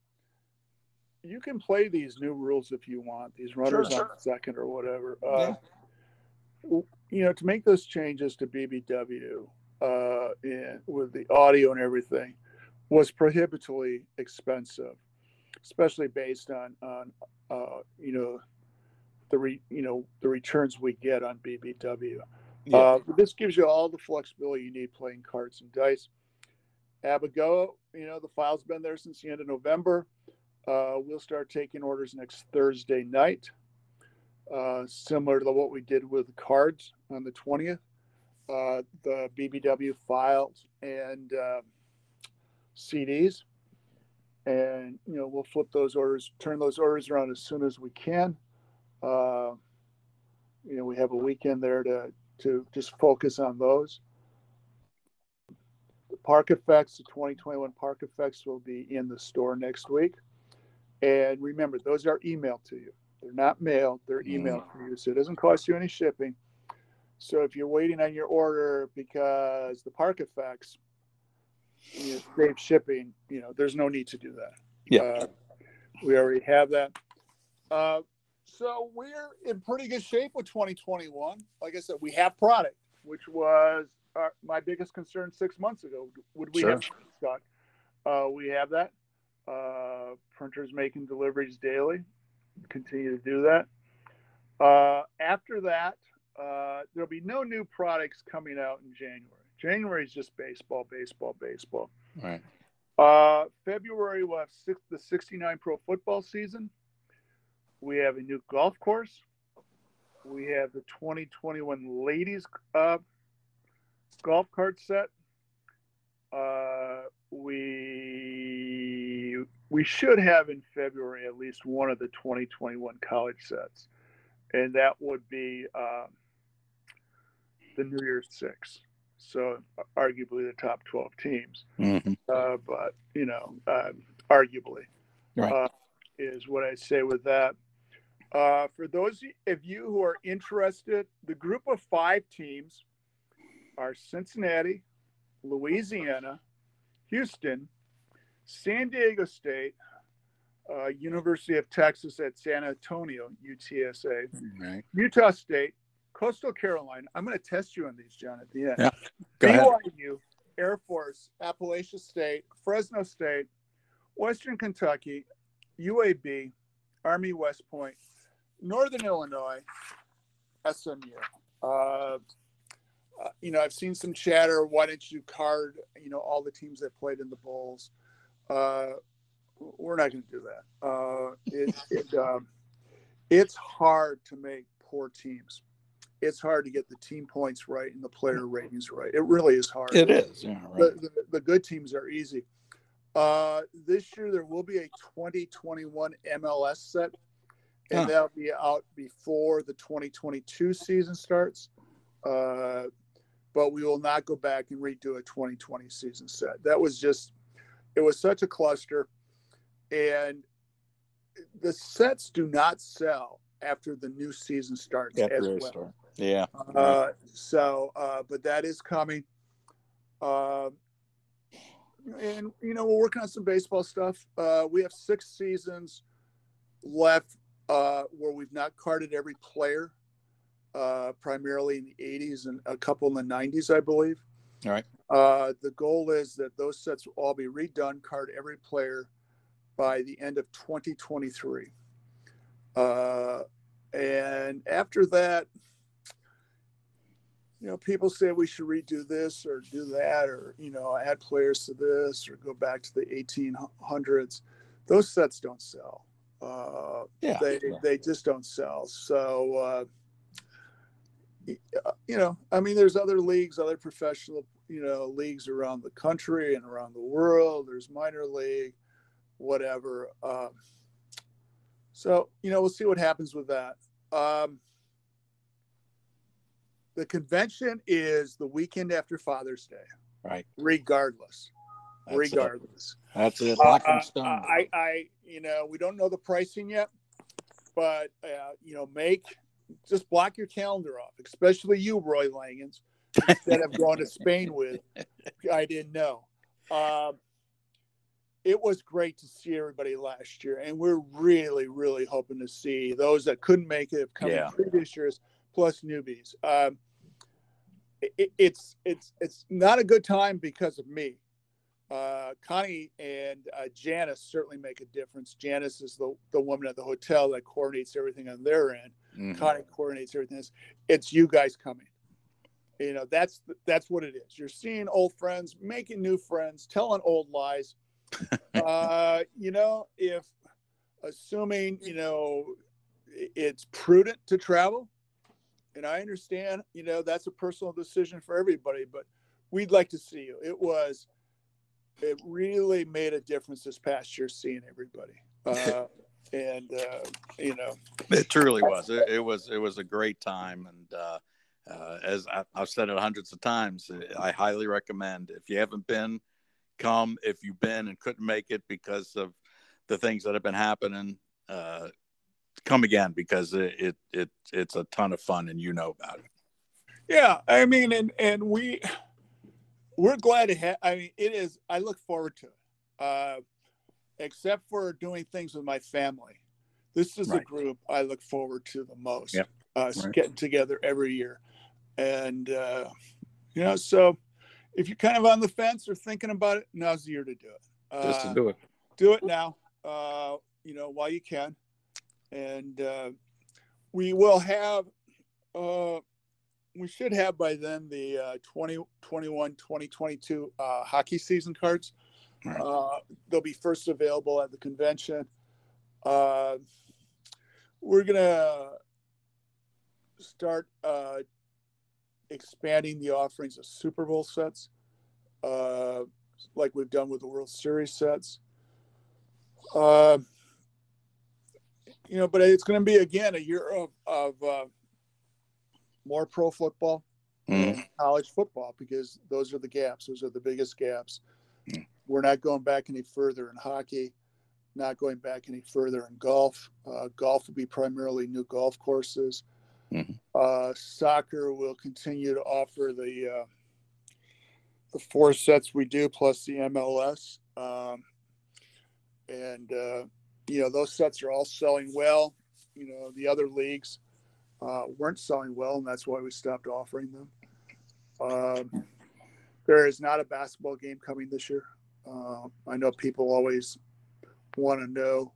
you can play these new rules if you want these runners sure, sure. on second or whatever. Uh, yeah. You know, to make those changes to BBW uh, and with the audio and everything was prohibitively expensive, especially based on on uh, you know the re, you know the returns we get on BBW. Yeah. Uh, this gives you all the flexibility you need playing cards and dice. APBA-Go, you know, the file's been there since the end of November. Uh, we'll start taking orders next Thursday night, uh, similar to what we did with cards on the 20th. Uh, the BBW files and um, CDs. And, you know, we'll flip those orders, turn those orders around as soon as we can. Uh, you know, we have a weekend there to, to just focus on those. The Park Effects, the 2021 Park Effects will be in the store next week. And remember, those are emailed to you. They're not mailed, they're mm. emailed mm. to you. So it doesn't cost you any shipping. So if you're waiting on your order because the park effects you know, save shipping, you know, there's no need to do that. Yeah. Uh, we already have that. Uh, so we're in pretty good shape with 2021. Like I said, we have product, which was our, my biggest concern six months ago. Would we sure. have stock? Uh, we have that. Uh, printers making deliveries daily. Continue to do that. Uh, after that, uh, there'll be no new products coming out in January. January is just baseball, baseball, baseball. Right. Uh, February we'll have six, the 69 pro football season. We have a new golf course. We have the 2021 ladies uh, golf cart set. Uh, we we should have in February at least one of the 2021 college sets, and that would be uh, the New Year's Six. So arguably the top 12 teams, mm-hmm. uh, but you know, uh, arguably right. Uh, is what I say with that. Uh, for those of you who are interested, the group of five teams are Cincinnati, Louisiana, Houston, San Diego State, uh, University of Texas at San Antonio, UTSA, right. Utah State, Coastal Carolina. I'm going to test you on these, John, at the end. Yeah. Go BYU, ahead. Air Force, Appalachia State, Fresno State, Western Kentucky, UAB, Army West Point, Northern Illinois, SMU. Uh, uh, you know, I've seen some chatter. Why didn't you card, you know, all the teams that played in the bowls? Uh, we're not going to do that. Uh, it, it um, it's hard to make poor teams. It's hard to get the team points right and the player ratings right. It really is hard. It is. Yeah, right. the, the, the, good teams are easy. Uh, this year there will be a 2021 MLS set, and huh. that'll be out before the 2022 season starts. Uh, but we will not go back and redo a 2020 season set. That was just, it was such a cluster. And the sets do not sell after the new season starts as well. Start. Yeah. Uh, so, uh, but that is coming. Uh, and, you know, we're working on some baseball stuff. Uh, we have six seasons left uh, where we've not carded every player uh, primarily in the 80s and a couple in the 90s, I believe. All right. Uh, the goal is that those sets will all be redone, card every player by the end of 2023. Uh, and after that, you know, people say we should redo this or do that, or you know, add players to this, or go back to the 1800s. Those sets don't sell. Uh, yeah, they yeah. they just don't sell. So uh, you you know, I mean, there's other leagues, other professional, you know, leagues around the country and around the world. There's minor league, whatever. Um, so, you know, we'll see what happens with that. Um, the convention is the weekend after Father's Day. Right. Regardless. That's regardless. It. That's it. Uh, Lock uh, and stone. I, I, you know, we don't know the pricing yet, but uh, you know, make just block your calendar off, especially you, Roy Langens, instead of going to Spain with. I didn't know. Um, it was great to see everybody last year, and we're really, really hoping to see those that couldn't make it have come Yeah. previous years, plus newbies. Um, it, it's it's it's not a good time because of me. Uh, Connie and uh, Janice certainly make a difference. Janice is the, the woman at the hotel that coordinates everything on their end. Mhm. Connie coordinates everything. Else. It's you guys coming. You know that's that's what it is. You're seeing old friends, making new friends, telling old lies. uh, you know, if assuming you know it's prudent to travel, and I understand, you know, that's a personal decision for everybody, but we'd like to see you. It was, it really made a difference this past year seeing everybody. Uh, and, uh, you know, It truly was. It, it was. It was a great time, and uh, uh, as I, I've said it hundreds of times, I highly recommend. If you haven't been, come. If you've been and couldn't make it because of the things that have been happening, uh, come again because it, it it it's a ton of fun, and you know about it. yeah, I mean, and, and we, we're glad to have, I mean, it is, I look forward to it. Uh, except for doing things with my family. This is the Right. group I look forward to the most. Yep. Us Right. getting together every year. And, uh, you know, so if you're kind of on the fence or thinking about it, now's the year to do it. Just Uh, to do it. do it now, uh, you know, while you can. And uh, we will have, uh, we should have by then the uh, 2021 2022 uh, hockey season cards. Right. Uh, they'll be first available at the convention. Uh, we're going to start uh, expanding the offerings of Super Bowl sets, uh, like we've done with the World Series sets. Uh, you know, but it's going to be again a year of, of uh, more pro football and college football because those are the gaps. Those are the biggest gaps. Mm. We're not going back any further in hockey, not going back any further in golf. Uh, golf will be primarily new golf courses. Mhm. Uh, soccer will continue to offer the uh, the four sets we do plus the MLS. Um, and uh, you know those sets are all selling well. You know the other leagues uh, weren't selling well, and that's why we stopped offering them. Um, there is not a basketball game coming this year. Uh, I know people always want to know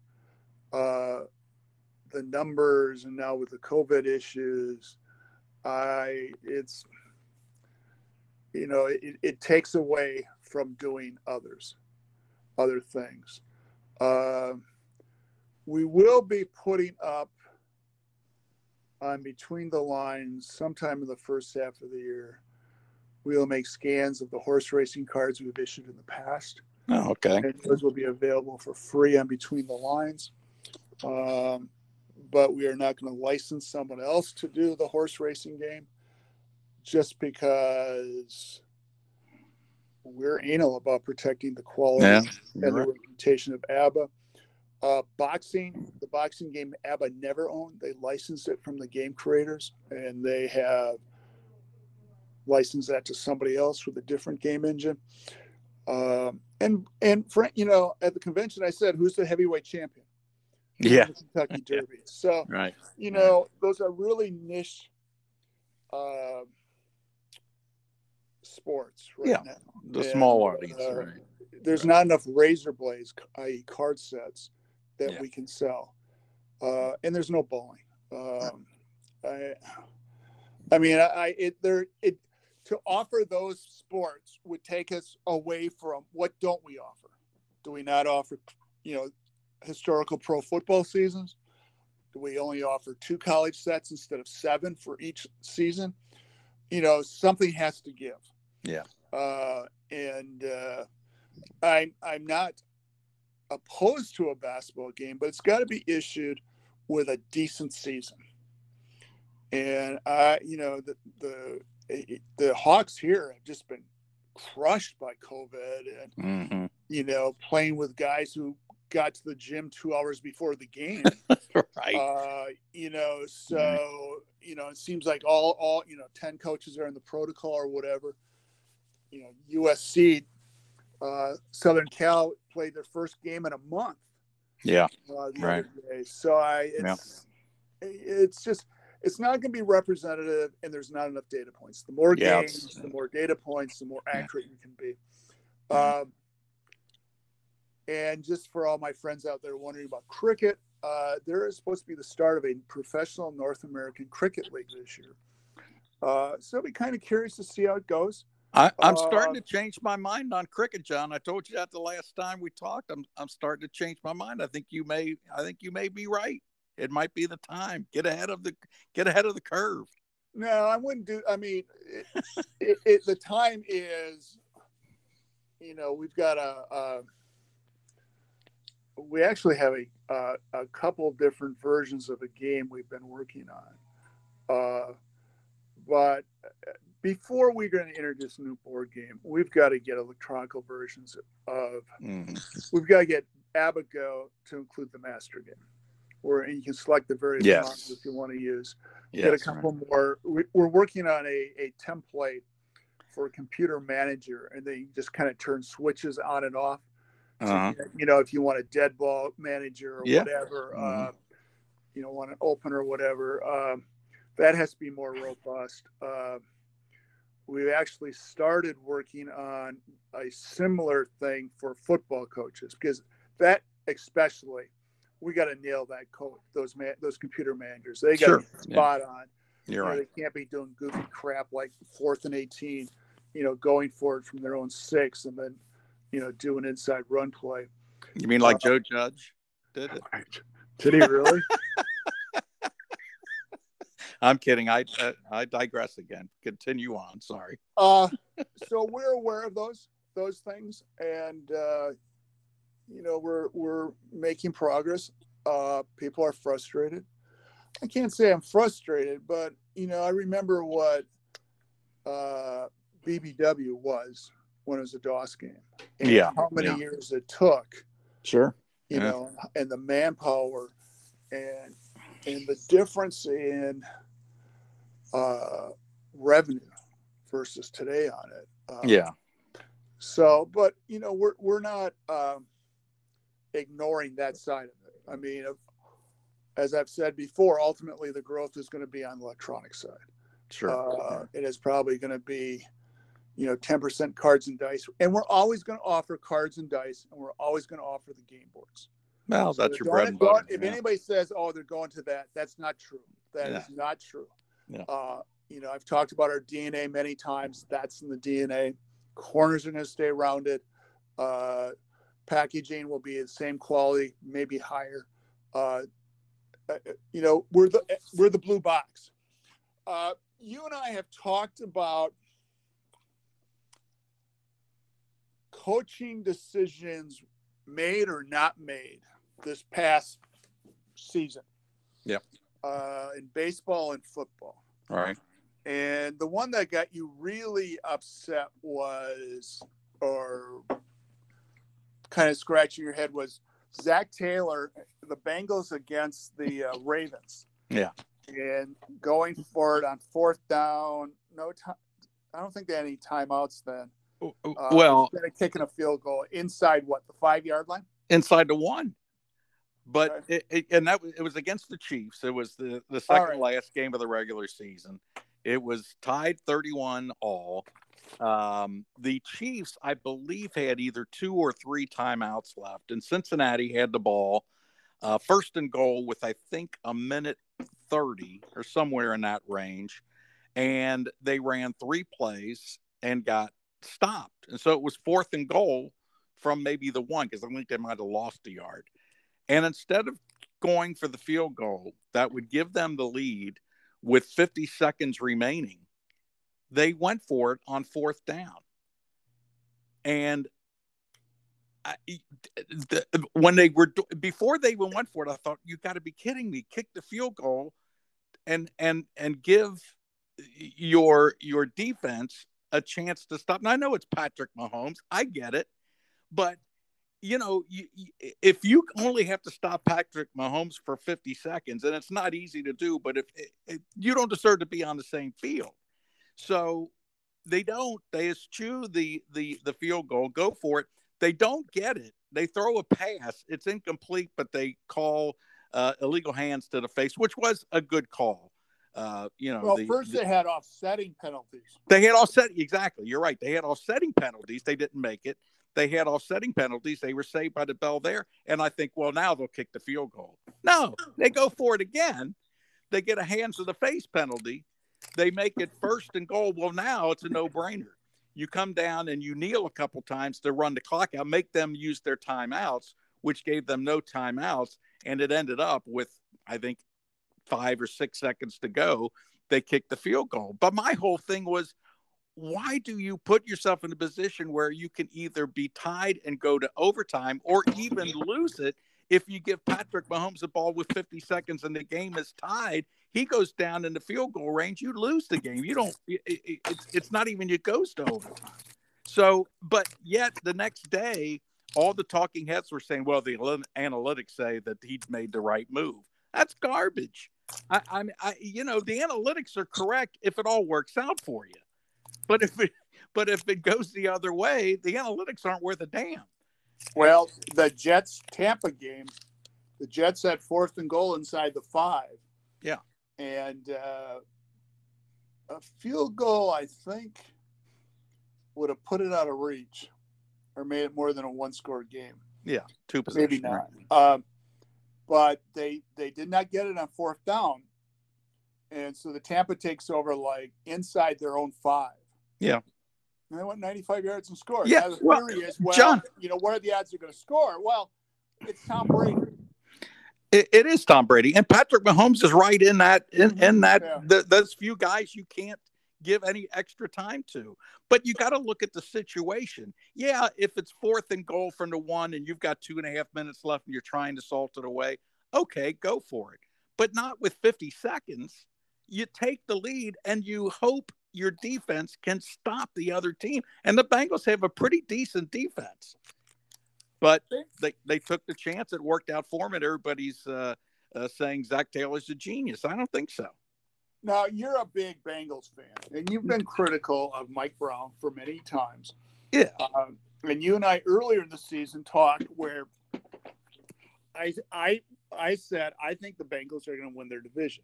uh, the numbers, and now with the COVID issues, I it's you know it, it takes away from doing others, other things. Uh, we will be putting up on between the lines sometime in the first half of the year. We will make scans of the horse racing cards we've issued in the past, Oh, okay. and those will be available for free on between the lines. Um, but we are not going to license someone else to do the horse racing game just because we're anal about protecting the quality Yeah. and you're the reputation of APBA. Uh, boxing, the boxing game APBA never owned. They licensed it from the game creators, and they have licensed that to somebody else with a different game engine. Um, and and for, you know, at the convention, I said, "Who's the heavyweight champion?" Yeah. Kentucky Derby. So Right. you know, those are really niche uh, sports right Yeah, now. The And, small audience. uh, right. there's not enough razor blades, i.e., card sets, that Yeah. we can sell, uh, and there's no bowling. Um, I, I mean, I, I it there it to offer those sports would take us away from what don't we offer? Do we not offer, you know, historical pro football seasons? Do we only offer two college sets instead of seven for each season? you know, something has to give. Yeah. Uh, and uh, I'm I'm not opposed to a basketball game, but it's got to be issued with a decent season. And I, you know, the the the Hawks here have just been crushed by COVID, and Mm-hmm. you know, playing with guys who got to the gym two hours before the game. right. uh, you know, so you know, it seems like all all you know, ten coaches are in the protocol or whatever. You know, USC, uh, Southern Cal played their first game in a month. yeah. Uh, Right. So I, it's, it's just, it's not going to be representative, and there's not enough data points. The more Yeah, games, the more data points, the more Yeah. accurate you can be. Mhm. Um, and just for all my friends out there wondering about cricket, uh, there is supposed to be the start of a professional North American cricket league this year. Uh, so I'll be kind of curious to see how it goes. I, I'm Uh, starting to change my mind on cricket, John. I told you that the last time we talked. I'm I'm starting to change my mind. I think you may I think you may be right. It might be the time. Get ahead of the get ahead of the curve. No, I wouldn't do. I mean, it, it, it, the time is, you know, we've got a. a we actually have a uh, a couple different versions of a game we've been working on, uh, but before we're going to introduce a new board game, we've got to get electronic versions of. Mhm. We've got to get APBA-Go to include the master game, where you can select the various Yes. if you want to use Yes, get a couple more. we- We're working on a, a template for a computer manager, and they just kind of turn switches on and off. So, Uh-huh. you know, if you want a dead ball manager or Yeah. whatever, Mhm. uh, you know, want an opener or whatever, um, that has to be more robust. Uh, we actually started working on a similar thing for football coaches because that especially we got to nail that code those man those computer managers they got Sure. be Yeah. spot on You're you know, right. they can't be doing goofy crap like fourth and 18 you know going for it from their own six and then you know do an inside run play You mean like uh, Joe Judge did it? did he really I'm kidding. I I, I digress again. Continue on. Sorry. uh so we're aware of those those things and uh you know we're we're making progress uh people are frustrated i can't say i'm frustrated but you know i remember what uh bbw was when it was a dos game and Yeah, how many yeah. years it took Sure. you Yeah. know and the manpower and and the difference in uh revenue versus today on it uh, Yeah. so, but you know, we're we're not um, ignoring that side of it. I mean, as I've said before, ultimately the growth is going to be on the electronic side. Sure. Uh, it is probably going to be, you know, ten percent cards and dice, and we're always going to offer cards and dice, and we're always going to offer the game boards. well, So that's your bread and butter. going- If yeah. anybody says, "Oh, they're going to that," that's not true. That is Yeah. not true. Yeah. Uh, you know, I've talked about our DNA many times. That's in the DNA. Corners are going to stay rounded. Uh, packaging will be the same quality, maybe higher. Uh, uh, you know, we're the we're the blue box. Uh, you and I have talked about coaching decisions made or not made this past season. Yep. Uh, in baseball and football. All right. And the one that got you really upset was, or kind of scratching your head was Zac Taylor, the Bengals against the uh, Ravens. Yeah. And going for it on fourth down, no time. I don't think they had any timeouts then. Uh, well, instead of kicking a field goal inside what the five yard line. inside the one. But it, it, and that it was against the Chiefs. It was the the second right. last game of the regular season. It was tied 31 all. Um, the Chiefs, I believe, had either two or three timeouts left, and Cincinnati had the ball uh, first and goal with I think a minute 30 or somewhere in that range, and they ran three plays and got stopped, and so it was fourth and goal from maybe the one because I think they might have lost a yard. And instead of going for the field goal that would give them the lead with 50 seconds remaining, they went for it on fourth down. And I, the, when they were before they even went for it, I thought you got to be kidding me! Kick the field goal, and and and give your your defense a chance to stop. And I know it's Patrick Mahomes, I get it, but you know, you, if you only have to stop Patrick Mahomes for 50 seconds, and it's not easy to do, but if, if you don't deserve to be on the same field, so they don't. They eschew the the the field goal, go for it. They don't get it. They throw a pass. It's incomplete, but they call uh, illegal hands to the face, which was a good call. Uh, you know, well, the, first the, they had offsetting penalties. They had offset exactly. You're right. They had offsetting penalties. They didn't make it. They had offsetting penalties. They were saved by the bell there. And I think, well, now they'll kick the field goal. No, they go for it again. They get a hands to the face penalty. They make it first and goal. Well, now it's a no brainer. You come down and you kneel a couple times to run the clock out, make them use their timeouts, which gave them no timeouts. And it ended up with, I think, five or six seconds to go. They kicked the field goal. But my whole thing was, why do you put yourself in a position where you can either be tied and go to overtime or even lose it if you give Patrick Mahomes a ball with 50 seconds and the game is tied? He goes down in the field goal range, you lose the game. You don't, it, it, it's, it's not even you goes to overtime. So, but yet the next day, all the talking heads were saying, well, the analytics say that he made the right move. That's garbage. I, I, I, you know, the analytics are correct if it all works out for you. But if it but if it goes the other way, the analytics aren't worth a damn. Well, the Jets Tampa game, the Jets had fourth and goal inside the five. Yeah. And uh, a field goal, I think, would have put it out of reach or made it more than a one score game. Yeah, two Maybe not. Um, but they they did not get it on fourth down. And so the Tampa takes over like inside their own five. Yeah. And they went 95 yards and scored. Yeah. well, is, well, John, you know, what are the odds they're going to score? Well, it's Tom Brady. It, it is Tom Brady, and Patrick Mahomes is right in that in, mm-hmm. in that yeah. the, those few guys you can't give any extra time to. But you got to look at the situation. Yeah, if it's fourth and goal from the one, and you've got two and a half minutes left, and you're trying to salt it away, okay, go for it. But not with 50 seconds. You take the lead, and you hope your defense can stop the other team. And the Bengals have a pretty decent defense. But they, they took the chance. It worked out for them. And everybody's uh, uh, saying Zac Taylor's a genius. I don't think so. Now, you're a big Bengals fan, and you've been critical of Mike Brown for many times. Yeah. Uh, and you and I earlier in the season talked where I, I, I said, I think the Bengals are going to win their division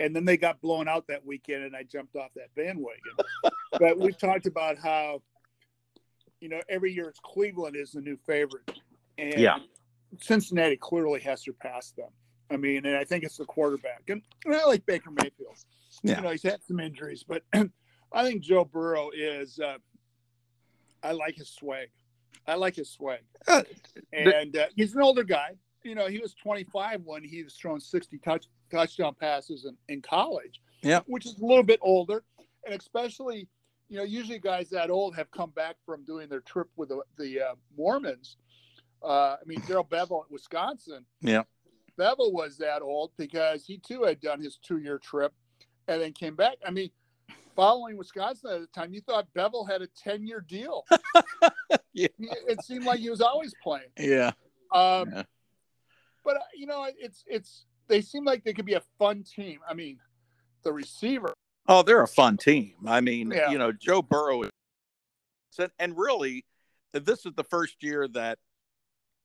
and then they got blown out that weekend, and I jumped off that bandwagon. but we've talked about how, you know, every year it's Cleveland is the new favorite, and yeah. Cincinnati clearly has surpassed them. I mean, and I think it's the quarterback, and, and I like Baker Mayfield. Yeah. You know, he's had some injuries, but I think Joe Burrow is. Uh, I like his swag. I like his swag, uh, and uh, he's an older guy. You know, he was 25 when he was throwing 60 touch touchdown passes in, in college. Yeah. Which is a little bit older. And especially, you know, usually guys that old have come back from doing their trip with the, the uh, Mormons. Uh, I mean, Darrell Bevell at Wisconsin. Yeah. Bevell was that old because he too had done his two year trip and then came back. I mean, following Wisconsin at the time, you thought Bevell had a 10 year deal. yeah. It seemed like he was always playing. Yeah. Um, yeah. But, uh, you know, it's, it's, they seem like they could be a fun team. I mean, the receiver. Oh, they're a fun team. I mean, yeah. you know, Joe Burrow, and really, this is the first year that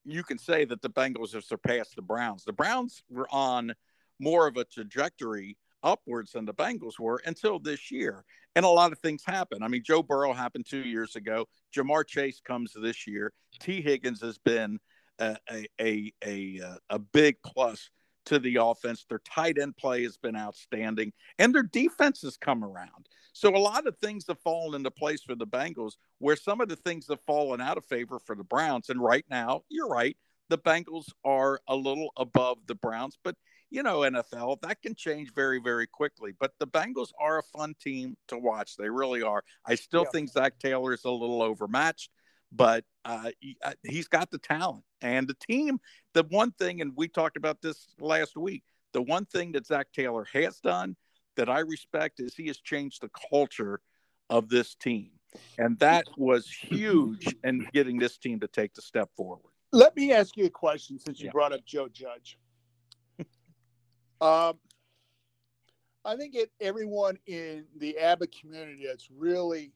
you can say that the Bengals have surpassed the Browns. The Browns were on more of a trajectory upwards than the Bengals were until this year. And a lot of things happen. I mean, Joe Burrow happened two years ago. Ja'Marr Chase comes this year. Tee Higgins has been a, a, a, a, uh, a big plus to the offense. Their tight end play has been outstanding, and their defense has come around. So a lot of things have fallen into place for the Bengals, where some of the things have fallen out of favor for the Browns. And right now, you're right, the Bengals are a little above the Browns, but you know, NFL, that can change very, very quickly. But the Bengals are a fun team to watch. They really are. I still yeah. think Zac Taylor is a little overmatched, but uh, he, uh, he's got the talent and the team. The one thing, and we talked about this last week, the one thing that Zac Taylor has done that I respect is he has changed the culture of this team. And that was huge in getting this team to take the step forward. Let me ask you a question since you yeah. brought up Joe Judge. um, I think it, everyone in the APBA community that's really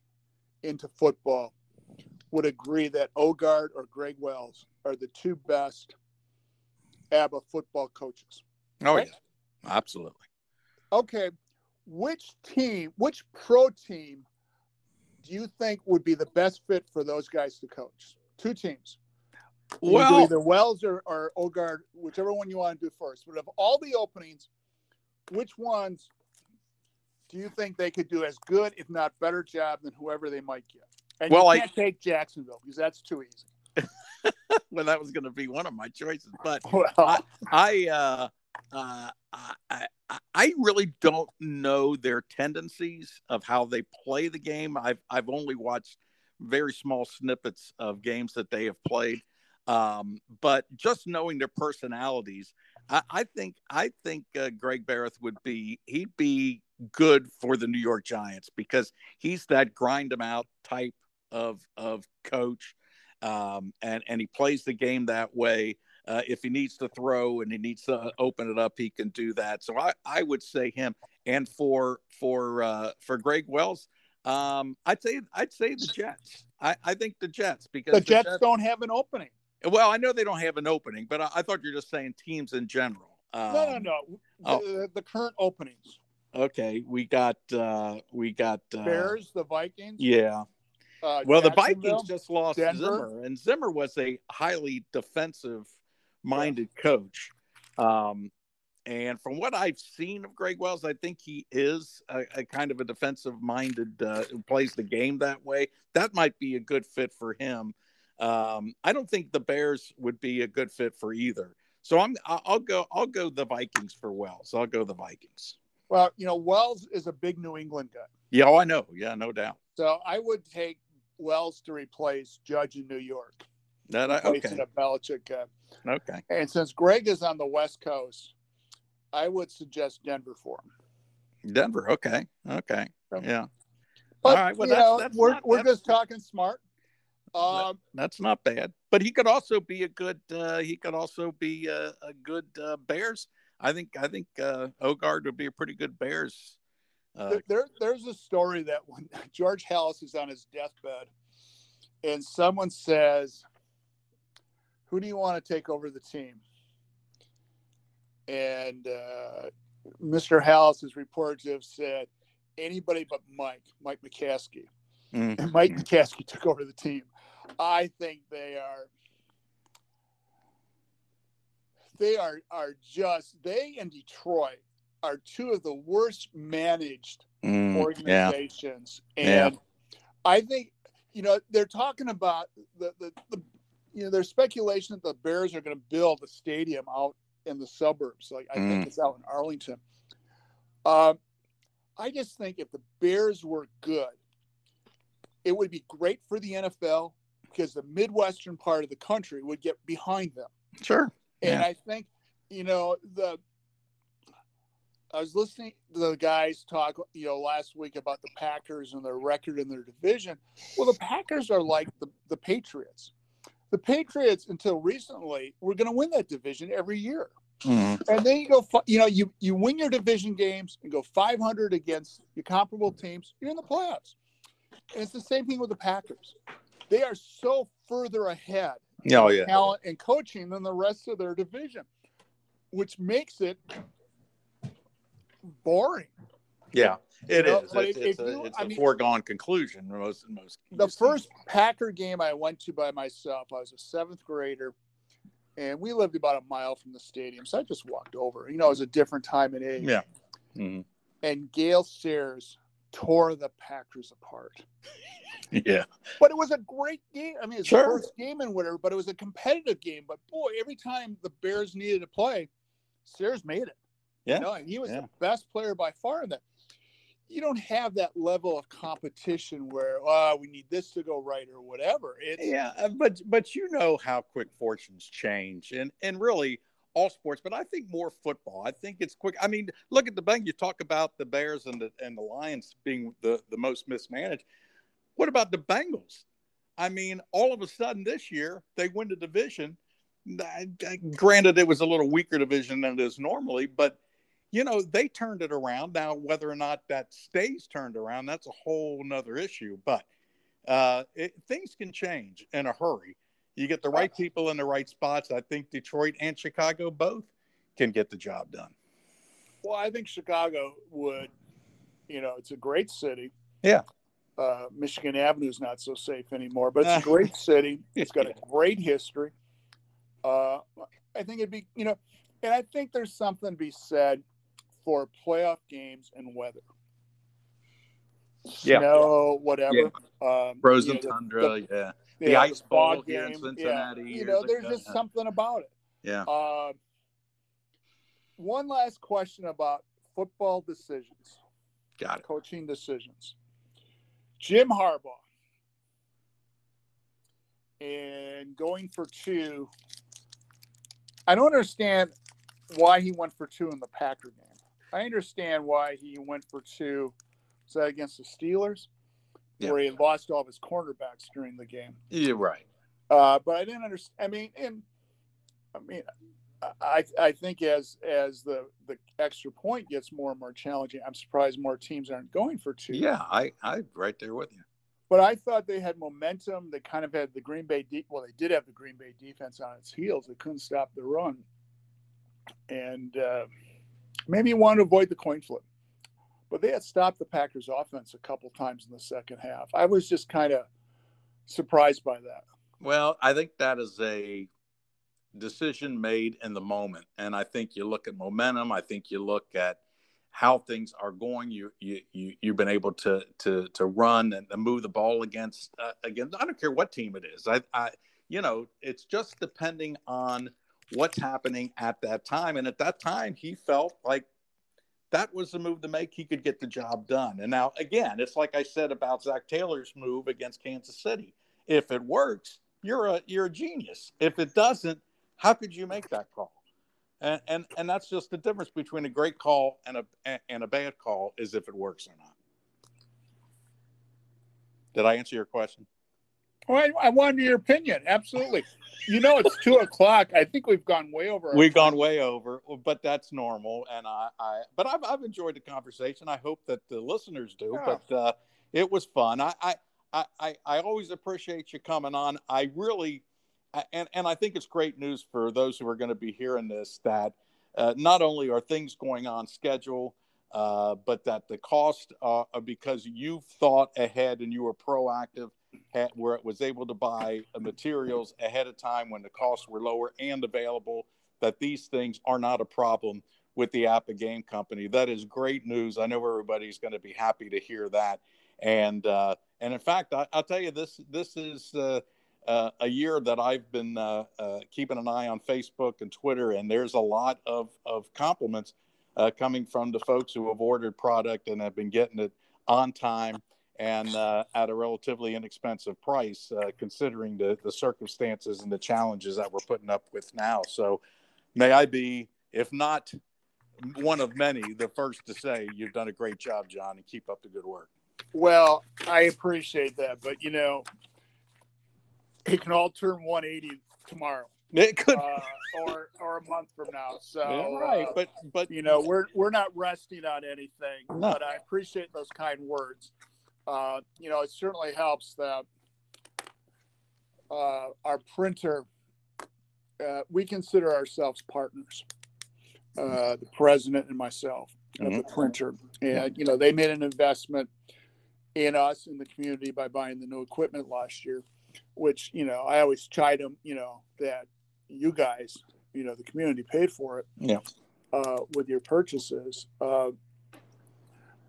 into football would agree that Ogard or Greg Wells are the two best APBA football coaches. Oh, right? yeah. Absolutely. Okay. Which team, which pro team do you think would be the best fit for those guys to coach? Two teams. well, either Wells or, or Ogard, whichever one you want to do first. But of all the openings, which ones do you think they could do as good, if not better, job than whoever they might get? And well, you can't I, take Jacksonville because that's too easy. well, that was going to be one of my choices, but well. I, I, uh, uh, I, I really don't know their tendencies of how they play the game. I've I've only watched very small snippets of games that they have played, um, but just knowing their personalities, I, I think I think uh, Greg Barrett would be he'd be good for the New York Giants because he's that grind them out type of of coach, um, and and he plays the game that way. Uh, if he needs to throw and he needs to open it up, he can do that. So I, I would say him. And for for uh, for Greg Wells, um, I'd say I'd say the Jets. I, I think the Jets because the, the Jets, Jets, don't have an opening. Well, I know they don't have an opening, but I, I thought you were just saying teams in general. Um, no, no, no. The, oh. the, current openings. Okay, we got uh, we got uh, Bears, the Vikings. Yeah. Uh, well, the Vikings just lost Denver. Zimmer, and Zimmer was a highly defensive minded coach. Um, and from what I've seen of Greg Wells, I think he is a, a kind of a defensive minded, uh, who plays the game that way. That might be a good fit for him. Um, I don't think the Bears would be a good fit for either. So I'm, I'll go, I'll go the Vikings for Wells. I'll go the Vikings. Well, you know, Wells is a big New England guy. Yeah, oh, I know. Yeah, no doubt. So I would take Wells to replace Judge in New York. That I, okay. A Belichick. Uh, okay. And since Greg is on the West Coast, I would suggest Denver for him. Denver. Okay. Okay. Yeah. But, All right. Well, that's, know, that's we're, not, we're that's, just talking smart. Um, that's not bad. But he could also be a good. Uh, he could also be a, a good uh, Bears. I think. I think uh, Ogard would be a pretty good Bears. Uh, there, there's a story that when George Halas is on his deathbed, and someone says, who do you want to take over the team? And uh, Mr. Halas is reported to have said, anybody but Mike, Mike McCaskey. Mm. And Mike McCaskey took over the team. I think they are they are are just they and Detroit are two of the worst managed mm, organizations. Yeah. And yeah. I think you know they're talking about the, the the you know, there's speculation that the Bears are going to build a stadium out in the suburbs. Like I mm. think it's out in Arlington. Um, I just think if the Bears were good, it would be great for the NFL because the Midwestern part of the country would get behind them. Sure. And yeah. I think, you know, the I was listening to the guys talk, you know, last week about the Packers and their record in their division. Well, the Packers are like the, the Patriots the Patriots until recently were going to win that division every year. Mm-hmm. And then you go, you know, you you win your division games and go 500 against your comparable teams. You're in the playoffs. And it's the same thing with the Packers. They are so further ahead oh, yeah. talent and coaching than the rest of their division, which makes it boring. Yeah. It is. It's, it's, a, it's a mean, foregone conclusion. Most most. The first Packer game I went to by myself, I was a seventh grader, and we lived about a mile from the stadium, so I just walked over. You know, it was a different time and age. Yeah. Mm-hmm. And Gale Sayers tore the Packers apart. yeah. But it was a great game. I mean, it's sure. the first game and whatever, but it was a competitive game. But boy, every time the Bears needed to play, Sayers made it. Yeah. You know, and he was yeah. the best player by far in that. You don't have that level of competition where oh, we need this to go right or whatever. It's, yeah, uh, but but you know how quick fortunes change, and and really all sports, but I think more football. I think it's quick. I mean, look at the bank. You talk about the Bears and the and the Lions being the the most mismanaged. What about the Bengals? I mean, all of a sudden this year they win the division. Granted, it was a little weaker division than it is normally, but you know they turned it around. Now, whether or not that stays turned around, that's a whole nother issue. But uh, it, things can change in a hurry. You get the right people in the right spots. I think Detroit and Chicago both can get the job done. Well, I think Chicago would. You know, it's a great city. Yeah. Uh, Michigan Avenue is not so safe anymore, but it's a great city. It's got a great history. Uh, I think it'd be, you know, and I think there's something to be said for playoff games and weather. Yeah. Snow, whatever. Yeah. Um, Frozen you know, tundra, the, yeah. The ice ball game. in Cincinnati. Yeah. You know, there's just something about it. Yeah. Uh, one last question about football decisions. Got it. Coaching decisions. Jim Harbaugh and going for two. I don't understand why he went for two in the Packer game. I understand why he went for two. Was that against the Steelers? Yeah. Where he lost all of his cornerbacks during the game. You're right. Uh, but I didn't understand. I mean, and I mean, I I think as as the the extra point gets more and more challenging, I'm surprised more teams aren't going for two. Yeah, I I right there with you. But I thought they had momentum. They kind of had the Green Bay de- well, they did have the Green Bay defense on its heels. They couldn't stop the run, and uh, maybe you want to avoid the coin flip. But they had stopped the Packers' offense a couple times in the second half. I was just kind of surprised by that. Well, I think that is a decision made in the moment. And I think you look at momentum. I think you look at how things are going. You you, you you've been able to to to run and move the ball against uh, against. I don't care what team it is. I I you know it's just depending on what's happening at that time. And at that time, he felt like that was the move to make. He could get the job done. And now again, it's like I said about Zac Taylor's move against Kansas City. If it works, you're a you're a genius. If it doesn't, how could you make that call? And, and and that's just the difference between a great call and a and a bad call is if it works or not. Did I answer your question? Well, I, I wanted your opinion. Absolutely. You know, it's two o'clock. I think we've gone way over. We've time. gone way over, but that's normal. And I, I but I've, I've enjoyed the conversation. I hope that the listeners do. Yeah. But uh, it was fun. I, I, I, I always appreciate you coming on. I really and and I think it's great news for those who are going to be hearing this that uh, not only are things going on schedule, uh, but that the cost uh, because you've thought ahead and you were proactive, had, where it was able to buy materials ahead of time when the costs were lower and available. That these things are not a problem with the APBA Game Company. That is great news. I know everybody's going to be happy to hear that. And uh, and in fact, I, will tell you this this is uh, uh, a year that I've been uh, uh, keeping an eye on Facebook and Twitter, and there's a lot of, of compliments uh, coming from the folks who have ordered product and have been getting it on time and uh, at a relatively inexpensive price, uh, considering the, the circumstances and the challenges that we're putting up with now. So, may I be, if not one of many, the first to say you've done a great job, John, and keep up the good work. Well, I appreciate that, but you know, it can all turn 180 tomorrow. It could, uh, or or a month from now. So yeah, right, uh, but but you know we're we're not resting on anything. No. But I appreciate those kind words. Uh, you know, it certainly helps that uh, our printer. Uh, we consider ourselves partners. Uh, the president and myself mm-hmm. of the printer, and you know they made an investment in us in the community by buying the new equipment last year which you know I always chide them, you know, that you guys, you know, the community paid for it, yeah, uh, with your purchases. Uh,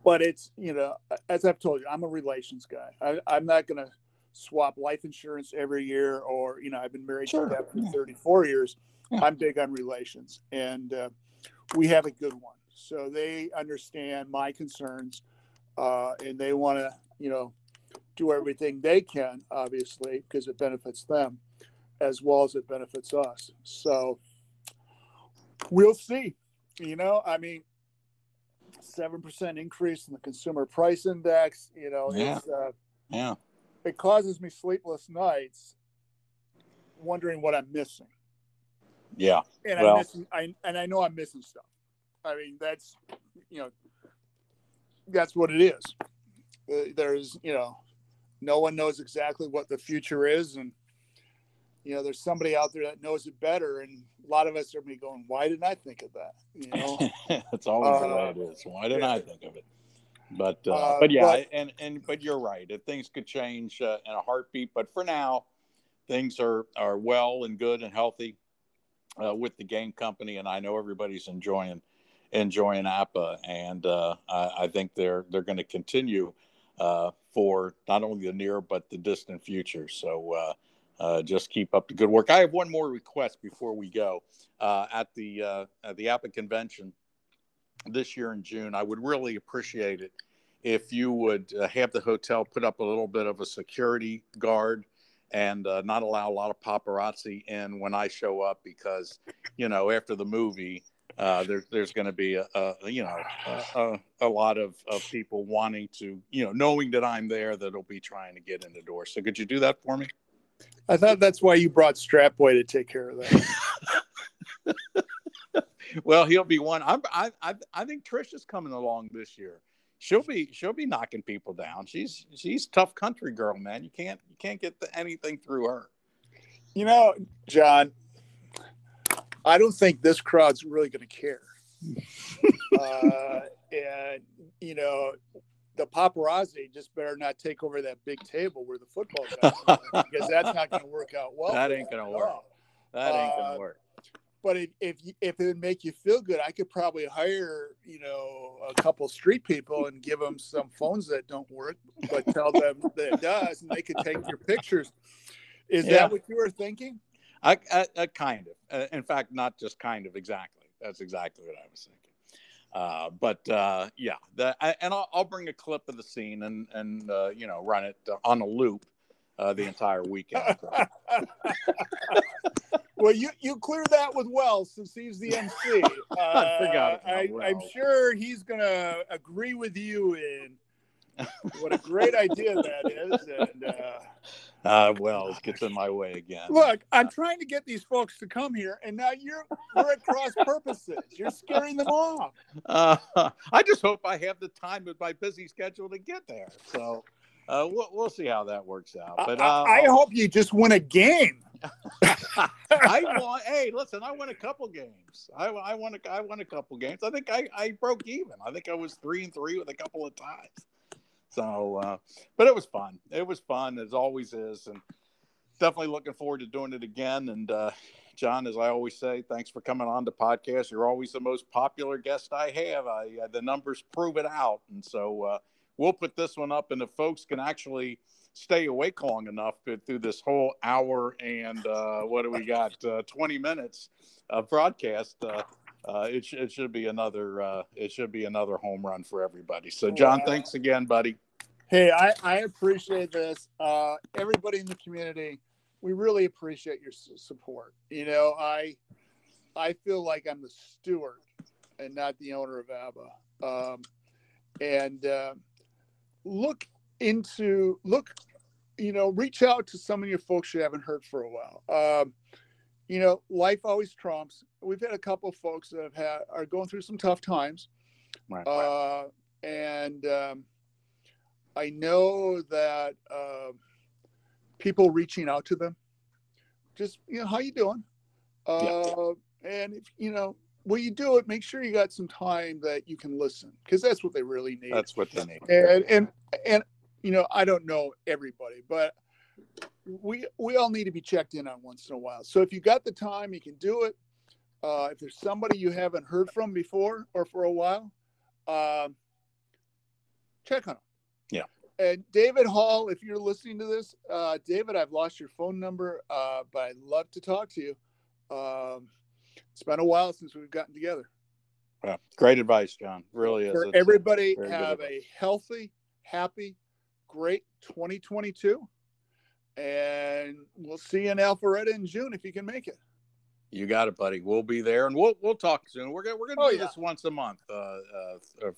but it's you know, as I've told you, I'm a relations guy. I, I'm not going to swap life insurance every year, or you know, I've been married sure. to that for 34 years. Yeah. I'm big on relations, and uh, we have a good one. so they understand my concerns, uh, and they want to, you know, do everything they can, obviously, because it benefits them as well as it benefits us. So we'll see. You know, I mean, seven percent increase in the consumer price index. You know, Yeah. it's, uh, Yeah. it causes me sleepless nights, wondering what I'm missing. Yeah. And Well- I'm missing. I and I know I'm missing stuff. I mean, that's you know, that's what it is. Uh, There's you know, no one knows exactly what the future is, and you know, there's somebody out there that knows it better, and a lot of us are be going, "Why didn't I think of that?" You know. That's always the way Uh, it is. Why didn't yeah. I think of it? But uh, Uh, but yeah, but- and and but you're right. Things could change uh, in a heartbeat, but for now, things are are well and good and healthy uh, with the game company, and I know everybody's enjoying enjoying APBA, and uh, I, I think they're they're going to continue uh, for not only the near but the distant future. So. Uh, just keep up the good work. I have one more request before we go. Uh, at the uh, at the APBA convention this year in June, I would really appreciate it if you would uh, have the hotel put up a little bit of a security guard and uh, not allow a lot of paparazzi in when I show up because, you know, after the movie, uh, there, there's going to be a, a you know a, a lot of, of people wanting to you know knowing that I'm there that'll be trying to get in the door. So could you do that for me? I thought that's why you brought Strapboy to take care of that. Well, he'll be one. I'm, I, I, I think Trisha's coming along this year. She'll be, she'll be knocking people down. She's, she's tough country girl, man. You can't, you can't get the, anything through her. You know, John, I don't think this crowd's really going to care. uh, and, you know, the paparazzi just better not take over that big table where the football guys are, because that's not going to work out well. That ain't gonna work. all. That ain't Uh, gonna work. But if if, you- if it would make you feel good, I could probably hire you know a couple street people and give them some phones that don't work, but tell them that it does, and they could take your pictures. Is Yeah. that what you were thinking? I, I, I kind of, uh, in fact, not just kind of, exactly. That's exactly what I was thinking. Uh, but uh, yeah, the, I, and I'll, I'll bring a clip of the scene and and uh, you know run it on a loop uh, the entire weekend. well, you you clear that with Wells since he's the MC. Uh, I forgot. I, I'm sure he's going to agree with you in what a great idea that is. And uh, Uh, well, it gets in my way again. look, I'm trying to get these folks to come here, and now you're we're at cross purposes. You're scaring them off. Uh, I just hope I have the time with my busy schedule to get there. So uh, we'll, we'll see how that works out. But I, uh, I hope you just win a game. I won. Hey, listen, I won a couple games. I, I won. A, I won a couple games. I think I, I broke even. I think I was three and three with a couple of ties. So, uh, but it was fun. It was fun as always is, and definitely looking forward to doing it again. And uh, John, as I always say, thanks for coming on the podcast. You're always the most popular guest I have. I, uh, the numbers prove it out, and so uh, we'll put this one up. And if folks can actually stay awake long enough to, through this whole hour and uh, what do we got, uh, 20 minutes of broadcast. Uh, uh, it, sh- it should be another uh, it should be another home run for everybody. So, John, Wow. thanks again, buddy. Hey, I, I appreciate this. Uh, everybody in the community, we really appreciate your support. You know, I I feel like I'm the steward and not the owner of APBA. Um, and uh, look into look, you know, reach out to some of your folks you haven't heard for a while. Um, you know, life always trumps. We've had a couple of folks that have had are going through some tough times. Right. Uh, and um, I know that uh, people reaching out to them, just you know, how you doing? Uh, And if you know, when you do it, make sure you got some time that you can listen, because that's what they really need. That's what they need. and and and you know, I don't know everybody, but we we all need to be checked in on once in a while. So if you got the time, you can do it. Uh, if there's somebody you haven't heard from before or for a while, um, check on them. Yeah. And David Hall, if you're listening to this, uh, David, I've lost your phone number, uh, but I'd love to talk to you. Um, it's been a while since we've gotten together. Well, great advice, John. Really is. For everybody, have a healthy, happy, great 2022. And we'll see you in Alpharetta in June if you can make it. You got it, buddy. We'll be there, and we'll we'll talk soon. We're gonna we're gonna oh, do yeah. this once a month uh, uh,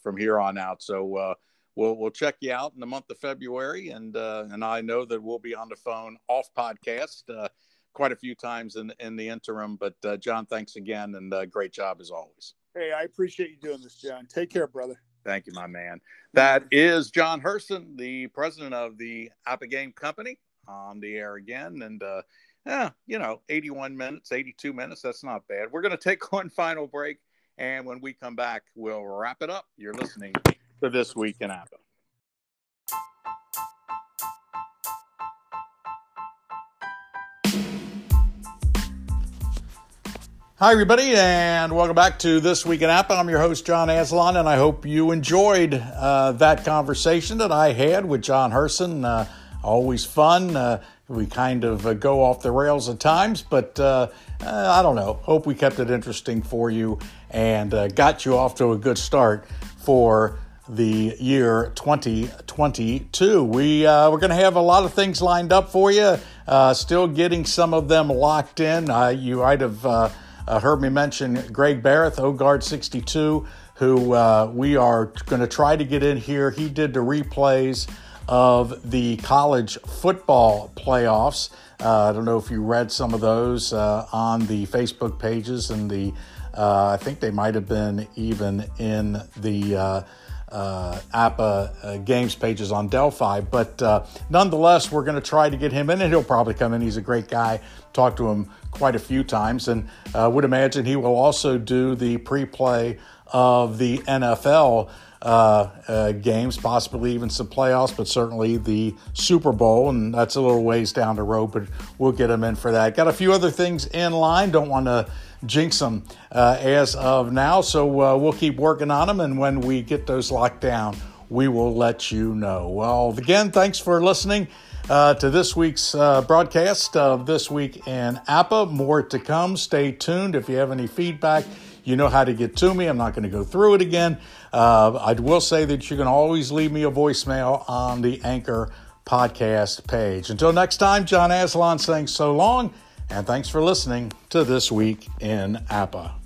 from here on out. So uh, we'll we'll check you out in the month of February, and uh, and I know that we'll be on the phone off podcast uh, quite a few times in in the interim. But uh, John, thanks again, and great job as always. Hey, I appreciate you doing this, John. Take care, brother. Thank you, my man. That is John Herson, the president of the APBA Game Company, on the air again, and yeah, you know, 81 minutes, 82 minutes. That's not bad. We're going to take one final break. And when we come back, we'll wrap it up. You're listening to This Week in APBA. Hi, everybody, and welcome back to This Week in APBA. I'm your host, John Aslan, and I hope you enjoyed uh, that conversation that I had with John Herson. Uh, always fun. Uh, we kind of uh, go off the rails at times, but uh, uh, I don't know. Hope we kept it interesting for you and got you off to a good start for the year 2022. We, uh, we're going to have a lot of things lined up for you, uh, still getting some of them locked in. you might have heard me mention Greg Barrett, OGuard 62, who we are going to try to get in here. He did the replays of the college football playoffs. Uh, I don't know if you read some of those uh, on the Facebook pages, and the uh, I think they might have been even in the uh, uh, APBA uh, games pages on Delphi. But uh, nonetheless, we're going to try to get him in, and he'll probably come in. He's a great guy. Talked to him quite a few times, and uh, would imagine he will also do the pre-play of the NFL uh, uh, games, possibly even some playoffs, but certainly the Super Bowl, and that's a little ways down the road, but we'll get him in for that. Got a few other things in line. Don't want to jinx them uh, as of now, so uh, we'll keep working on them, and when we get those locked down, we will let you know. Well, again, thanks for listening. Uh, to this week's uh, broadcast of This Week in APBA. More to come. Stay tuned. If you have any feedback, you know how to get to me. I'm not going to go through it again. Uh, I will say that you can always leave me a voicemail on the Anchor podcast page. Until next time, John Aslan saying so long, and thanks for listening to This Week in APBA.